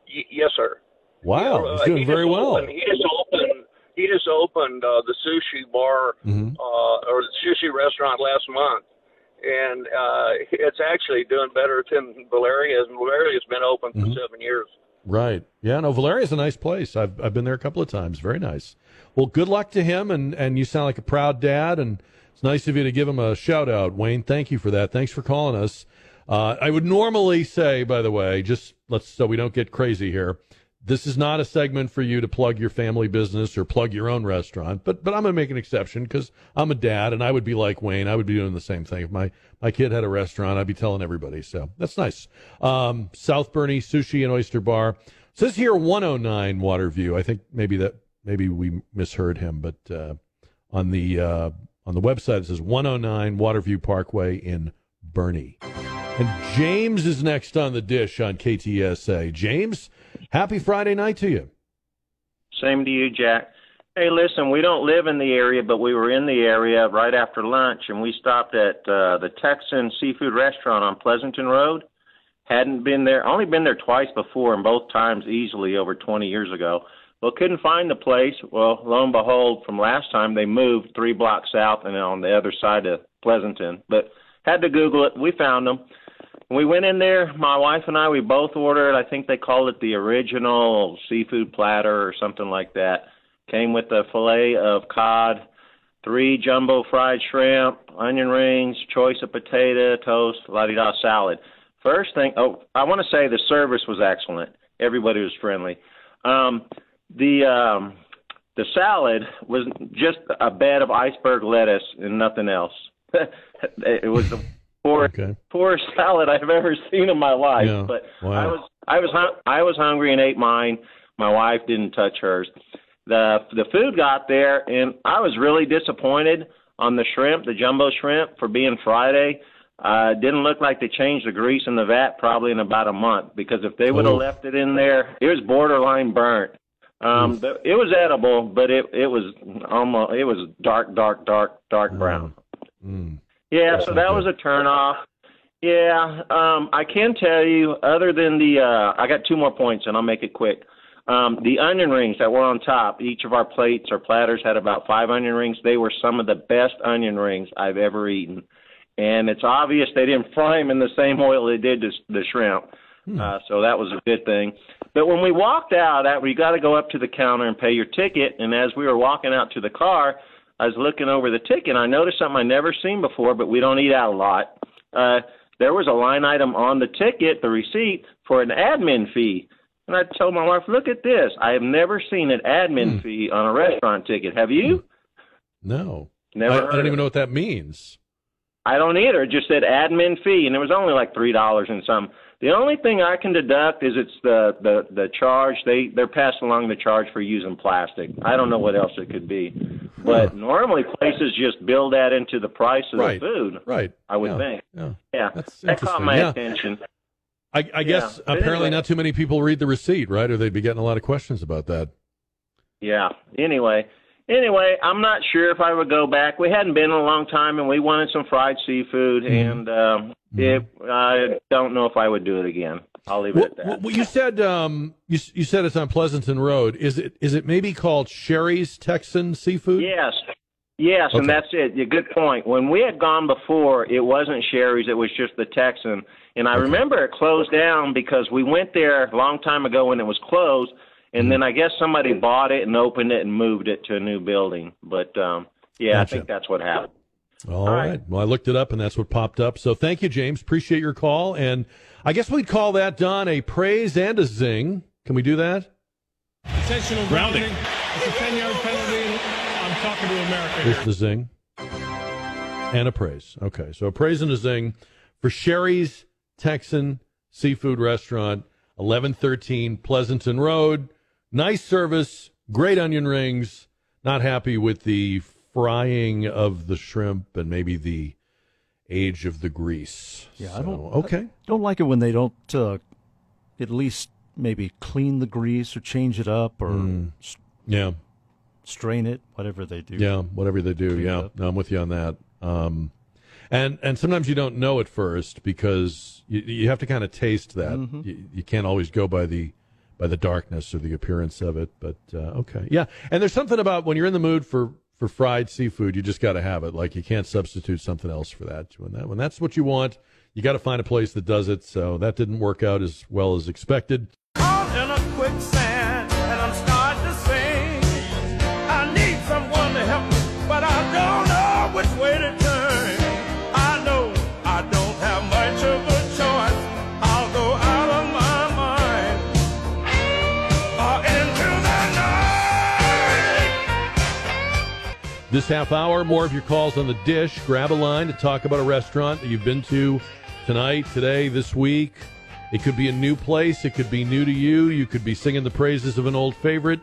Y- yes, sir.
Wow,
Uh,
he's doing
he
very well.
Opened, he just opened. He just opened uh, the sushi bar
Mhm.
uh, or the sushi restaurant last month, and uh, it's actually doing better than Valeria's. Valeria's been open for
Mhm.
seven years.
Right. Yeah. No, Valeria's a nice place. I've I've been there a couple of times. Very nice. Well, good luck to him, and and you sound like a proud dad, and it's nice of you to give him a shout out, Wayne. Thank you for that. Thanks for calling us. Uh, I would normally say, by the way, just let's so we don't get crazy here. This is not a segment for you to plug your family business or plug your own restaurant, but but I'm gonna make an exception because I'm a dad, and I would be like Wayne. I would be doing the same thing if my my kid had a restaurant. I'd be telling everybody. So that's nice. Um, South Boerne Sushi and Oyster Bar says here 109 Waterview. I think maybe that maybe we misheard him, but uh, on the uh, on the website it says 109 Waterview Parkway in Boerne. And James is next on the dish on KTSA. James, happy Friday night to you.
Same to you, Jack. Hey, listen, we don't live in the area, but we were in the area right after lunch, and we stopped at uh, the Texan Seafood Restaurant on Pleasanton Road. Hadn't been there, only been there twice before, and both times easily over 20 years ago. Well, couldn't find the place. Well, lo and behold, from last time they moved three blocks south and on the other side of Pleasanton. But had to Google it. We found them. We went in there, my wife and I, we both ordered, I think they called it the original seafood platter or something like that. Came with a fillet of cod, three jumbo fried shrimp, onion rings, choice of potato, toast, la di da salad. First thing, oh, I want to say the service was excellent. Everybody was friendly. Um, the um, the salad was just a bed of iceberg lettuce and nothing else. it was the poorest,
Okay.
poorest salad I've ever seen in my life.
Yeah.
But
Wow.
I was I was I was hungry and ate mine. My wife didn't touch hers. The the food got there and I was really disappointed on the shrimp, the jumbo shrimp for being Friday. Uh didn't look like they changed the grease in the vat probably in about a month because if they would have
Oof.
left it in there, it was borderline burnt. Um it was edible, but it it was almost it was dark dark dark dark brown.
Mm.
Yeah, so that was a turn off. Yeah, um, I can tell you, other than the, uh, I got two more points, and I'll make it quick. Um, the onion rings that were on top, each of our plates or platters had about five onion rings. They were some of the best onion rings I've ever eaten, and it's obvious they didn't fry them in the same oil they did the, the shrimp. Uh, so that was a good thing. But when we walked out, we got to go up to the counter and pay your ticket. And as we were walking out to the car, I was looking over the ticket. and I noticed something I never seen before, but we don't eat out a lot. Uh, there was a line item on the ticket, the receipt, for an admin fee. And I told my wife, "Look at this! I have never seen an admin fee on a restaurant ticket. Have you?"
No.
Never
I, I don't even
it.
know what that means.
I don't either. It just said admin fee, and it was only like three dollars and some. The only thing I can deduct is it's the the the charge they they're passing along the charge for using plastic. I don't know what else it could be, but normally places just build that into the price of
Right.
the food.
Right.
I would
Yeah.
think.
Yeah.
Yeah,
That's
that caught my attention.
I, I guess apparently
anyway.
not too many people read the receipt, right? Or they'd be getting a lot of questions about that.
Yeah. Anyway, anyway, I'm not sure if I would go back. We hadn't been in a long time, and we wanted some fried seafood, and um, it. I don't know if I would do it again. I'll leave it at that.
Well, you said um, you you said it's on Pleasanton Road. Is it is it maybe called Sherry's Texan Seafood?
Yes. Yes, and that's it. Good point. When we had gone before, it wasn't Sherry's, it was just the Texan. And I remember it closed down because we went there a long time ago when it was closed, and then I guess somebody bought it and opened it and moved it to a new building. But um yeah,
Gotcha.
I think that's what happened.
All right. Well, I looked it up, and that's what popped up. So thank you, James. Appreciate your call. And I guess we'd call that, Don, a praise and a zing. Can we do that?
Intentional grounding. It's a 10 yard penalty. I'm talking to America
Here's
here.
the zing and a praise. Okay, so a praise and a zing for Sherry's Texan Seafood Restaurant, eleven thirteen Pleasanton Road. Nice service, great onion rings. Not happy with the frying of the shrimp and maybe the age of the grease.
Yeah, I don't.
Okay.
I don't like it when they don't uh, at least maybe clean the grease or change it up or s-
Yeah.
strain it, whatever they do.
Yeah, whatever they do.
Clean
Yeah, no, I'm with you on that. Um, and and sometimes you don't know at first because you, you have to kind of taste that.
Mhm.
You, you can't always go by the by the darkness or the appearance of it. But uh, okay, yeah. And there's something about when you're in the mood for for fried seafood, you just got to have it. Like you can't substitute something else for that. When that when that's what you want, you got to find a place that does it. So that didn't work out as well as expected. This half hour, more of your calls on the dish. Grab a line to talk about a restaurant that you've been to tonight, today, this week. It could be a new place. It could be new to you. You could be singing the praises of an old favorite.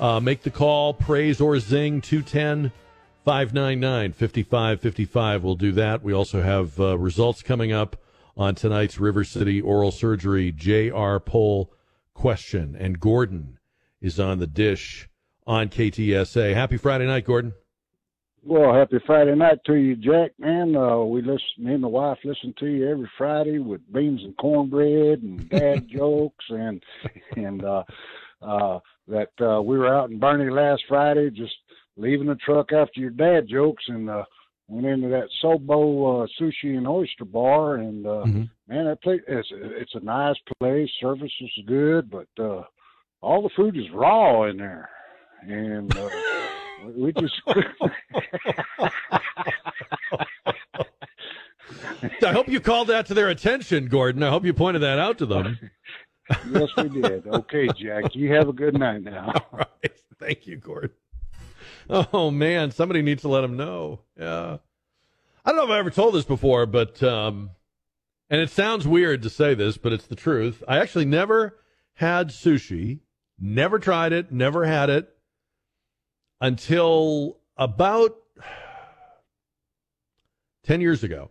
Uh, make the call, praise or zing, 210 599 5555. We'll do that. We also have uh, results coming up on tonight's River City Oral Surgery J.R. poll question. And Gordon is on the dish on KTSA. Happy Friday night, Gordon.
Well, happy Friday night to you, Jack. Man, uh, we listen. Me and the wife listen to you every Friday with beans and cornbread and dad jokes, and and uh, uh, that uh, we were out in Boerne last Friday, just leaving the truck after your dad jokes, and uh, went into that Sobo uh, sushi and oyster bar, and uh,
Mm-hmm.
man, that place it's it's a nice place. Service is good, but uh, all the food is raw in there, and. Uh, we just
I hope you called that to their attention, Gordon. I hope you pointed that out to them.
yes, we did. Okay, Jack. You have a good night now.
All right. Thank you, Gordon. Oh man, somebody needs to let him know. Yeah. I don't know if I ever told this before, but um and it sounds weird to say this, but it's the truth. I actually never had sushi, never tried it, never had it until about 10 years ago.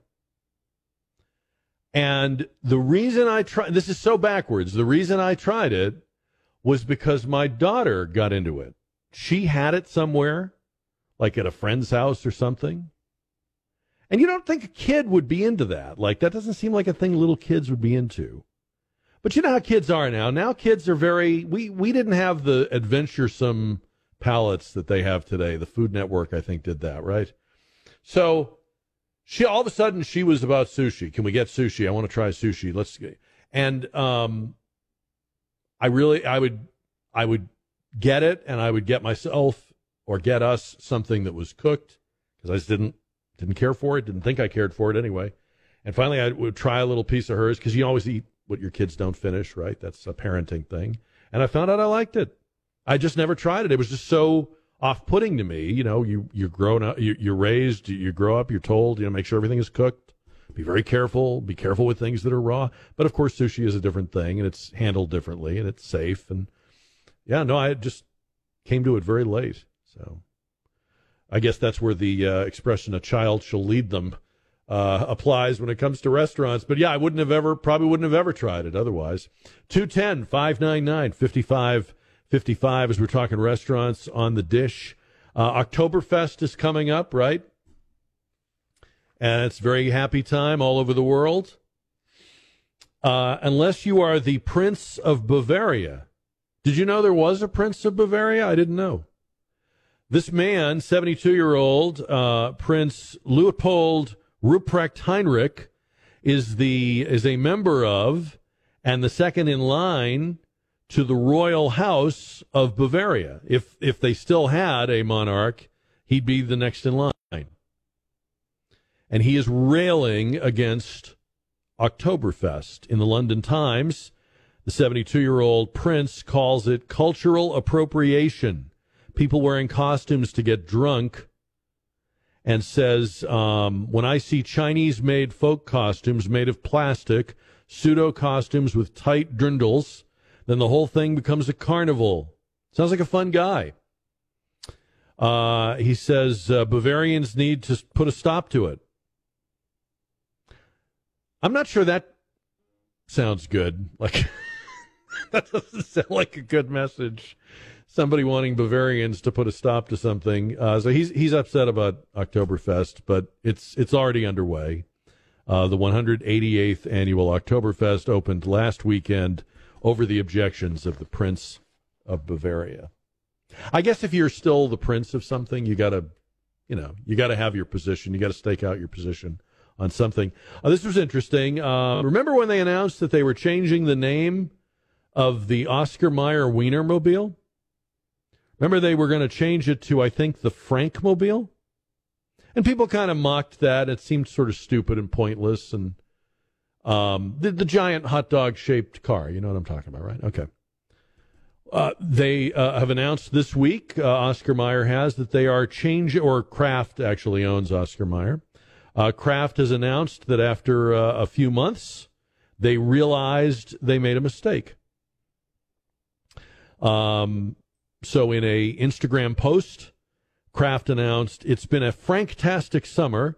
And the reason I tried this is so backwards. The reason I tried it was because my daughter got into it. She had it somewhere, like at a friend's house or something. And you don't think a kid would be into that. Like, that doesn't seem like a thing little kids would be into. But you know how kids are now. Now kids are very, we, we didn't have the adventuresome palates that they have today. The Food Network, I think, did that, right? So she, all of a sudden, she was about sushi. Can we get sushi? I want to try sushi. Let's get, and, um, I really, I would, I would get it and I would get myself or get us something that was cooked because I just didn't didn't care for it, didn't think I cared for it anyway. And finally, I would try a little piece of hers because you always eat what your kids don't finish, right? That's a parenting thing. And I found out I liked it. I just never tried it. It was just so off-putting to me. You know, you you're grown up, you, you're raised, you grow up, you're told, you know, make sure everything is cooked. Be very careful. Be careful with things that are raw. But of course, sushi is a different thing, and it's handled differently, and it's safe. And yeah, no, I just came to it very late. So I guess that's where the uh, expression "a child shall lead them" uh, applies when it comes to restaurants. But yeah, I wouldn't have ever, probably wouldn't have ever tried it otherwise. 210 599 5555 as we're talking restaurants on the dish. Uh, Oktoberfest is coming up, right? And it's very happy time all over the world. Uh, unless you are the Prince of Bavaria. Did you know there was a Prince of Bavaria? I didn't know. This man, 72 year old uh, Prince Leopold Ruprecht Heinrich, is the is a member of and the second in line to the royal house of Bavaria. If if they still had a monarch, he'd be the next in line. And he is railing against Oktoberfest. In the London Times, the 72 year old prince calls it cultural appropriation. People wearing costumes to get drunk. And says, um, when I see Chinese made folk costumes made of plastic, pseudo costumes with tight drindles, then the whole thing becomes a carnival. Sounds like a fun guy. Uh, he says uh, Bavarians need to put a stop to it. I'm not sure that sounds good. Like that doesn't sound like a good message. Somebody wanting Bavarians to put a stop to something. Uh, so he's he's upset about Oktoberfest, but it's it's already underway. Uh, the 188th annual Oktoberfest opened last weekend over the objections of the Prince of Bavaria. I guess if you're still the prince of something, you got to, you know, you got to have your position. You got to stake out your position on something. Uh, this was interesting. Uh, remember when they announced that they were changing the name of the Oscar Mayer Wienermobile? Remember they were going to change it to, I think, the Frankmobile? And people kind of mocked that. It seemed sort of stupid and pointless. And um, the, the giant hot dog shaped car. You know what I'm talking about, right? Okay. Uh, they uh, have announced this week, uh, Oscar Mayer has, that they are change, or Kraft actually owns Oscar Mayer. Uh, Kraft has announced that after uh, a few months, they realized they made a mistake. Um, so in a Instagram post, Kraft announced, "It's been a franktastic summer,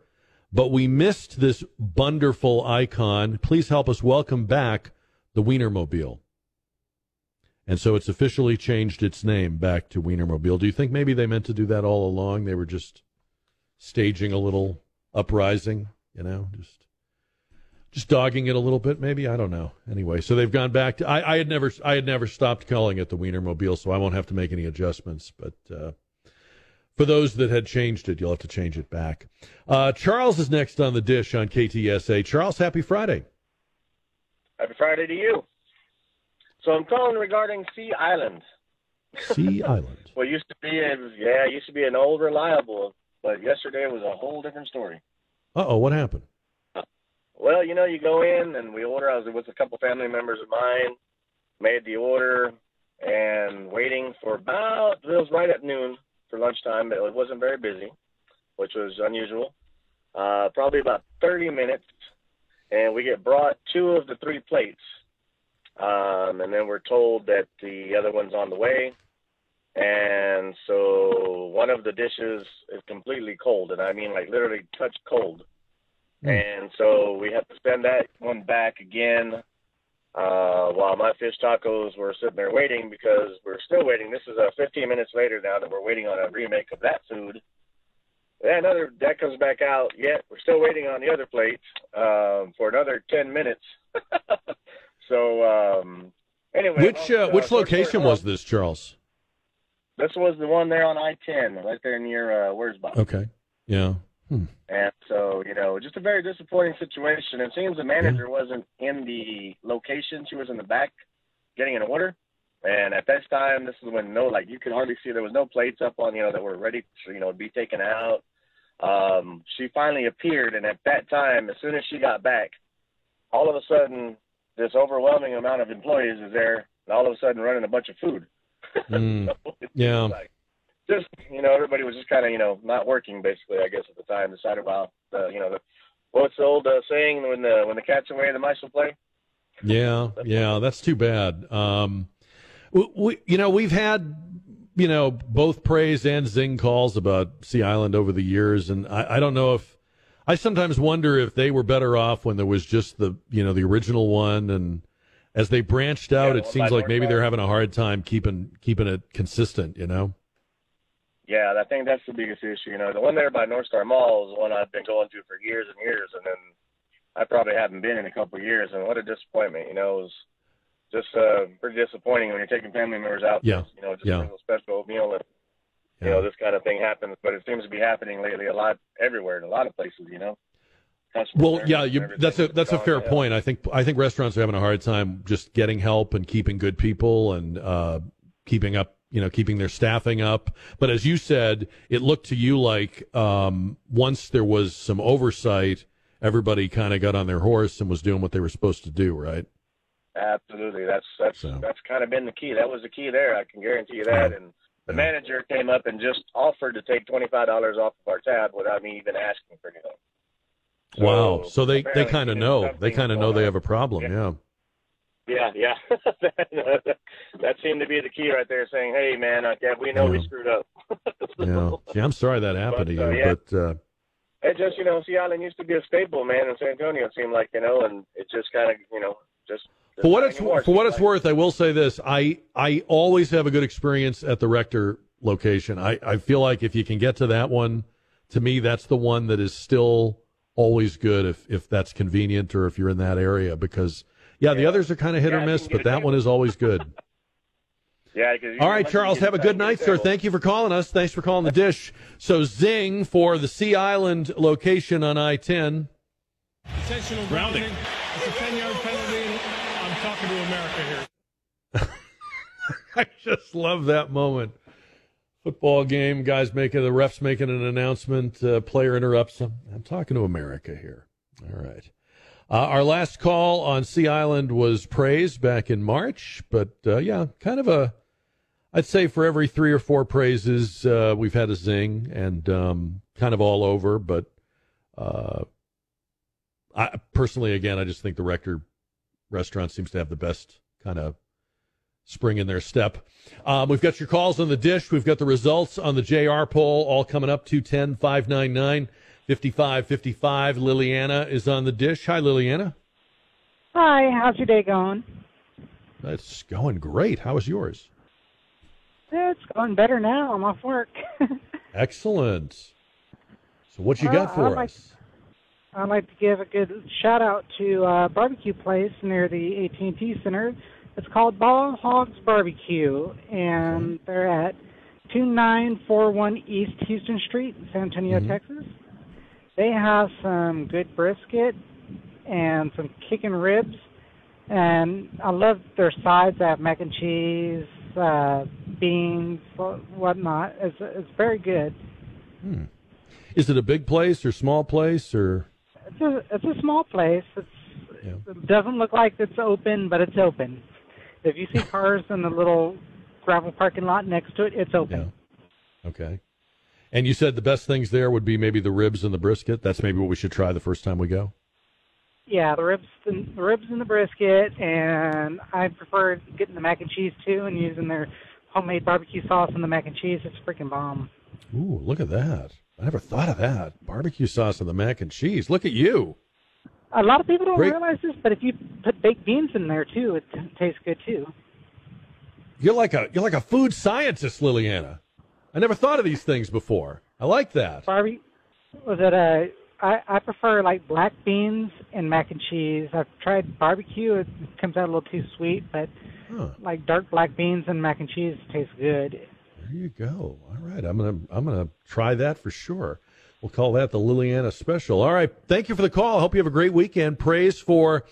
but we missed this wonderful icon. Please help us welcome back the Wienermobile. And so it's officially changed its name back to Wienermobile. Do you think maybe they meant to do that all along? They were just staging a little uprising, you know, just just dogging it a little bit, maybe. I don't know. Anyway, so they've gone back to. I, I had never, I had never stopped calling it the Wienermobile, so I won't have to make any adjustments. But uh, for those that had changed it, you'll have to change it back. Uh, Charles is next on the dish on KTSA. Charles, happy Friday.
Happy Friday to you. So I'm calling regarding Sea Island.
Sea Island.
Well, used to be, a, yeah, it used to be an old reliable, but yesterday was a whole different story.
Uh oh, what happened?
Well, you know, you go in and we order. I was with a couple family members of mine, made the order, and waiting for about it was right at noon for lunchtime, but it wasn't very busy, which was unusual. Uh, probably about 30 minutes, and we get brought two of the three plates, um, and then we're told that the other one's on the way. And so one of the dishes is completely cold, and I mean like literally touch cold. And so we have to send that one back again uh, while my fish tacos were sitting there waiting because we're still waiting. This is uh, 15 minutes later now that we're waiting on a remake of that food. Then another that comes back out. Yet we're still waiting on the other plate um, for another 10 minutes. so um, anyway,
Which uh,
uh,
which location was this, Charles?
This was the one there on I-10, right there near uh, Wurzbach.
Okay. Yeah. Hmm.
And so, you know, just a very disappointing situation. It seems the manager wasn't in the location; she was in the back getting an order. And at that time, this is when no, like you could hardly see there was no plates up on, you know, that were ready to, you know, be taken out. Um, she finally appeared, and at that time, as soon as she got back, all of a sudden, this overwhelming amount of employees is there, and all of a sudden running a bunch of food.
Mm. yeah.
Just you know, everybody was just kind of you know not working basically. I guess at the time decided well, uh, you know, the, what's the old uh, saying when the when the cat's away, the mice will play.
Yeah, yeah, that's too bad. Um, we, we, you know, we've had, you know, both praise and zing calls about Sea Island over the years, and I, I don't know if I sometimes wonder if they were better off when there was just the, you know, the original one, and as they branched out,
Yeah,
it seems like maybe they're having a hard time keeping keeping it consistent. You know?
Yeah, I think that's the biggest issue. You know, the one there by North Star Mall is the one I've been going to for years and years, and then I probably haven't been in a couple of years, and what a disappointment. You know, it was just uh, pretty disappointing when you're taking family members out.
Yeah.
You know, just
Yeah.
a special meal, and you know this kind of thing happens, but it seems to be happening lately a lot everywhere in a lot of places. You know. Customer
Well, yeah, you, that's a that's a fair
hell.
point. I think I think restaurants are having a hard time just getting help and keeping good people and uh, keeping up, you know, keeping their staffing up. But as you said, it looked to you like um, once there was some oversight, everybody kind of got on their horse and was doing what they were supposed to do, right?
Absolutely, that's that's
So.
that's kind of been the key. That was the key there. I can guarantee you that. And the manager came up and just offered to take twenty five dollars off of our tab without me even asking for anything.
wow. So they they kind of know. They kind of know they have a problem. Yeah.
Yeah, yeah. yeah. that seemed to be the key right there, saying, "Hey, man, uh, yeah, we know we screwed up."
Yeah. Gee, I'm sorry that happened to
But, uh,
you,
yeah.
but uh,
It just, you know, Sea Island used to be a staple, man, in San Antonio. It seemed like, you know, and it just kind of, you know, just
for what it's
anymore.
for what
Seems
it's worth, I will say this: I I always have a good experience at the Rector location. I I feel like if you can get to that one, to me, that's the one that is still always good if if that's convenient or if you're in that area. Because yeah, the others are kind of hit
Yeah,
or miss, but
get a
that one is always good.
Yeah, because
All right, Charles, have a good night, sir. Thank you for calling us. Thanks for calling the dish. So Zing for the Sea Island location on I ten.
Intentional grounding. It's a 10 yard penalty. I'm talking to America here.
I just love that moment. Football game, guys making the refs making an announcement, uh, player interrupts them. I'm talking to America here. All right. Uh, our last call on Sea Island was praised back in March, but uh, yeah, kind of a, I'd say for every three or four praises, uh, we've had a zing and um, kind of all over. But uh, I personally, again, I just think the Rector restaurant seems to have the best kind of spring in their step. Um, we've got your calls on the dish. We've got the results on the JR poll all coming up 210 599 5555. Liliana is on the dish. Hi, Liliana.
Hi, how's your day going?
That's going great. How is yours?
It's going better now. I'm off work.
Excellent. So, what you
Well,
got for
I'd like-
us?
I'd like to give a good shout out to a barbecue place near the AT&T Center. It's called Ball Hogs Barbecue, and they're at 2941 East Houston Street, San Antonio,
Mm-hmm.
Texas. They have some good brisket and some chicken ribs, and I love their sides. They have mac and cheese, uh, beans, whatnot. It's it's very good.
Hmm. Is it a big place or small place or?
It's a it's a small place. It's it doesn't look like it's open, but it's open. If you see cars in the little gravel parking lot next to it, it's open.
Okay. And you said the best things there would be maybe the ribs and the brisket. That's maybe what we should try the first time we go.
Yeah, the ribs, the, the ribs and the brisket, and I prefer getting the mac and cheese too, and using their homemade barbecue sauce on the mac and cheese. It's freaking bomb.
Ooh, look at that. I never thought of that. Barbecue sauce and the mac and cheese. Look at you.
A lot of people don't
Great.
realize this, but if you put baked beans in there too, it t- tastes good too.
You're like a you're like a food scientist, Liliana. I never thought of these things before. I like that.
Barbie, was it a? I I prefer like black beans and mac and cheese. I've tried barbecue; it comes out a little too sweet, but
Huh.
like dark black beans and mac and cheese tastes good.
There you go. All right, I'm gonna I'm gonna try that for sure. We'll call that the Liliana special. All right, thank you for the call. I hope you have a great weekend. Praise for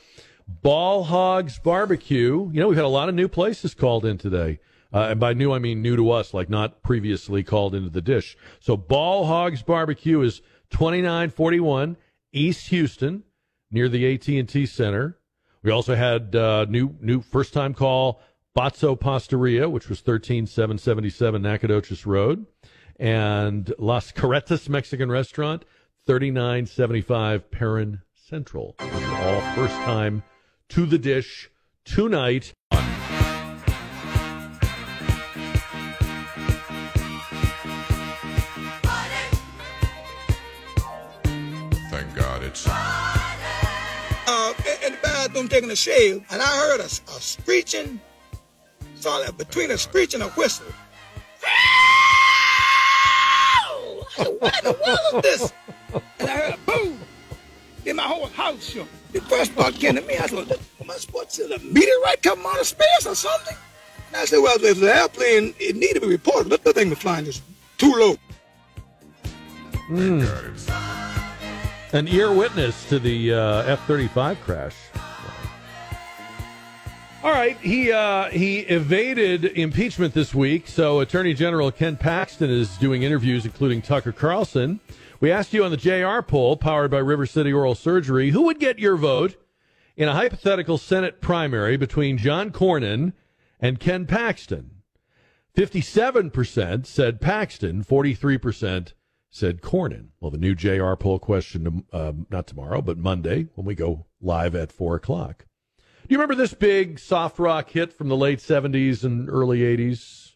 Ball Hogs Barbecue. You know we've had a lot of new places called in today, uh, and by new I mean new to us, like not previously called into the dish. So Ball Hogs Barbecue is 2941 East Houston, near the AT and T Center. We also had uh, new new first time call Bazzo Pastaria, which was 13777 Nacogdoches Road, and Las Carretas Mexican Restaurant, 3975 Perrin Central. All first time to the dish tonight.
Taking a shave, and I heard a, a screeching, something between a screech and a whistle. What in the world is this? And I heard a boom. Then my whole house shook. The first thought came to me. I said, am I supposed to see a meteorite coming out of space or something? And I said, well, if the airplane, it needed to be reported. Look, the thing was flying just too low.
Hmm. An ear witness to the uh, F thirty five crash. All right, he uh, he evaded impeachment this week, so Attorney General Ken Paxton is doing interviews, including Tucker Carlson. We asked you on the JR poll, powered by River City Oral Surgery, who would get your vote in a hypothetical Senate primary between John Cornyn and Ken Paxton. Fifty-seven percent said Paxton, forty-three percent said Cornyn. Well, the new JR poll question, um, not tomorrow, but Monday when we go live at four o'clock. Do you remember this big soft rock hit from the late 70s and early 80s?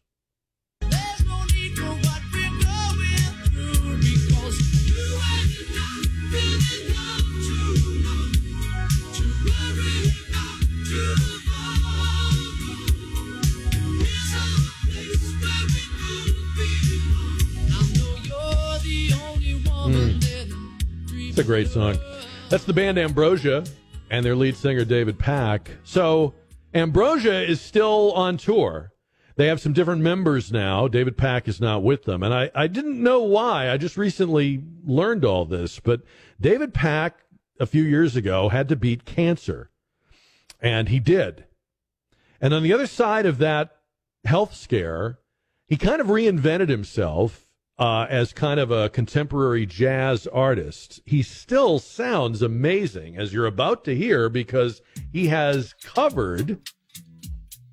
Hmm. It's a great song. That's the band Ambrosia and their lead singer David Pack. So Ambrosia is still on tour. They have some different members now. David Pack is not with them. And I, I didn't know why. I just recently learned all this. But David Pack, a few years ago, had to beat cancer. And he did. And on the other side of that health scare, he kind of reinvented himself uh, as kind of a contemporary jazz artist. He still sounds amazing, as you're about to hear, because he has covered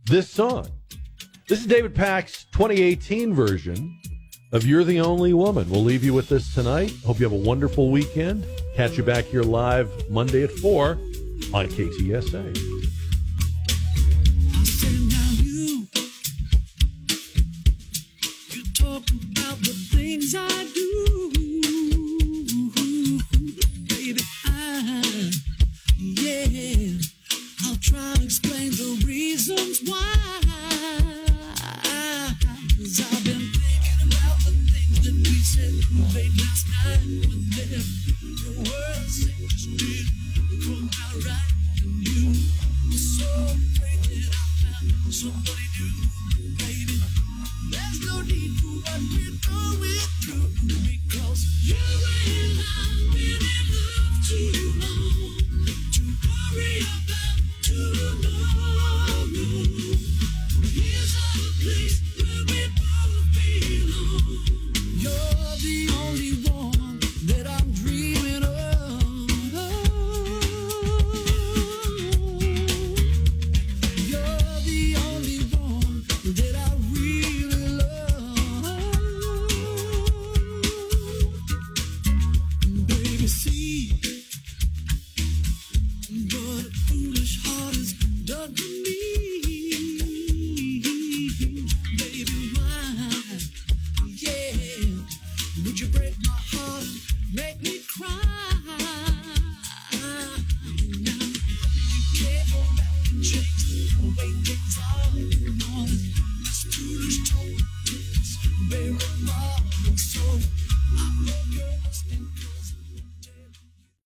this song. This is David Pack's 2018 version of You're the Only Woman. We'll leave you with this tonight. Hope you have a wonderful weekend. Catch you back here live Monday at 4 on KTSA.
explain the
reasons why. Cause I've been thinking about the things that we said late last night when there the no words that just did come out right. And you were so afraid that I found somebody new, baby. There's no need for what we're going through because you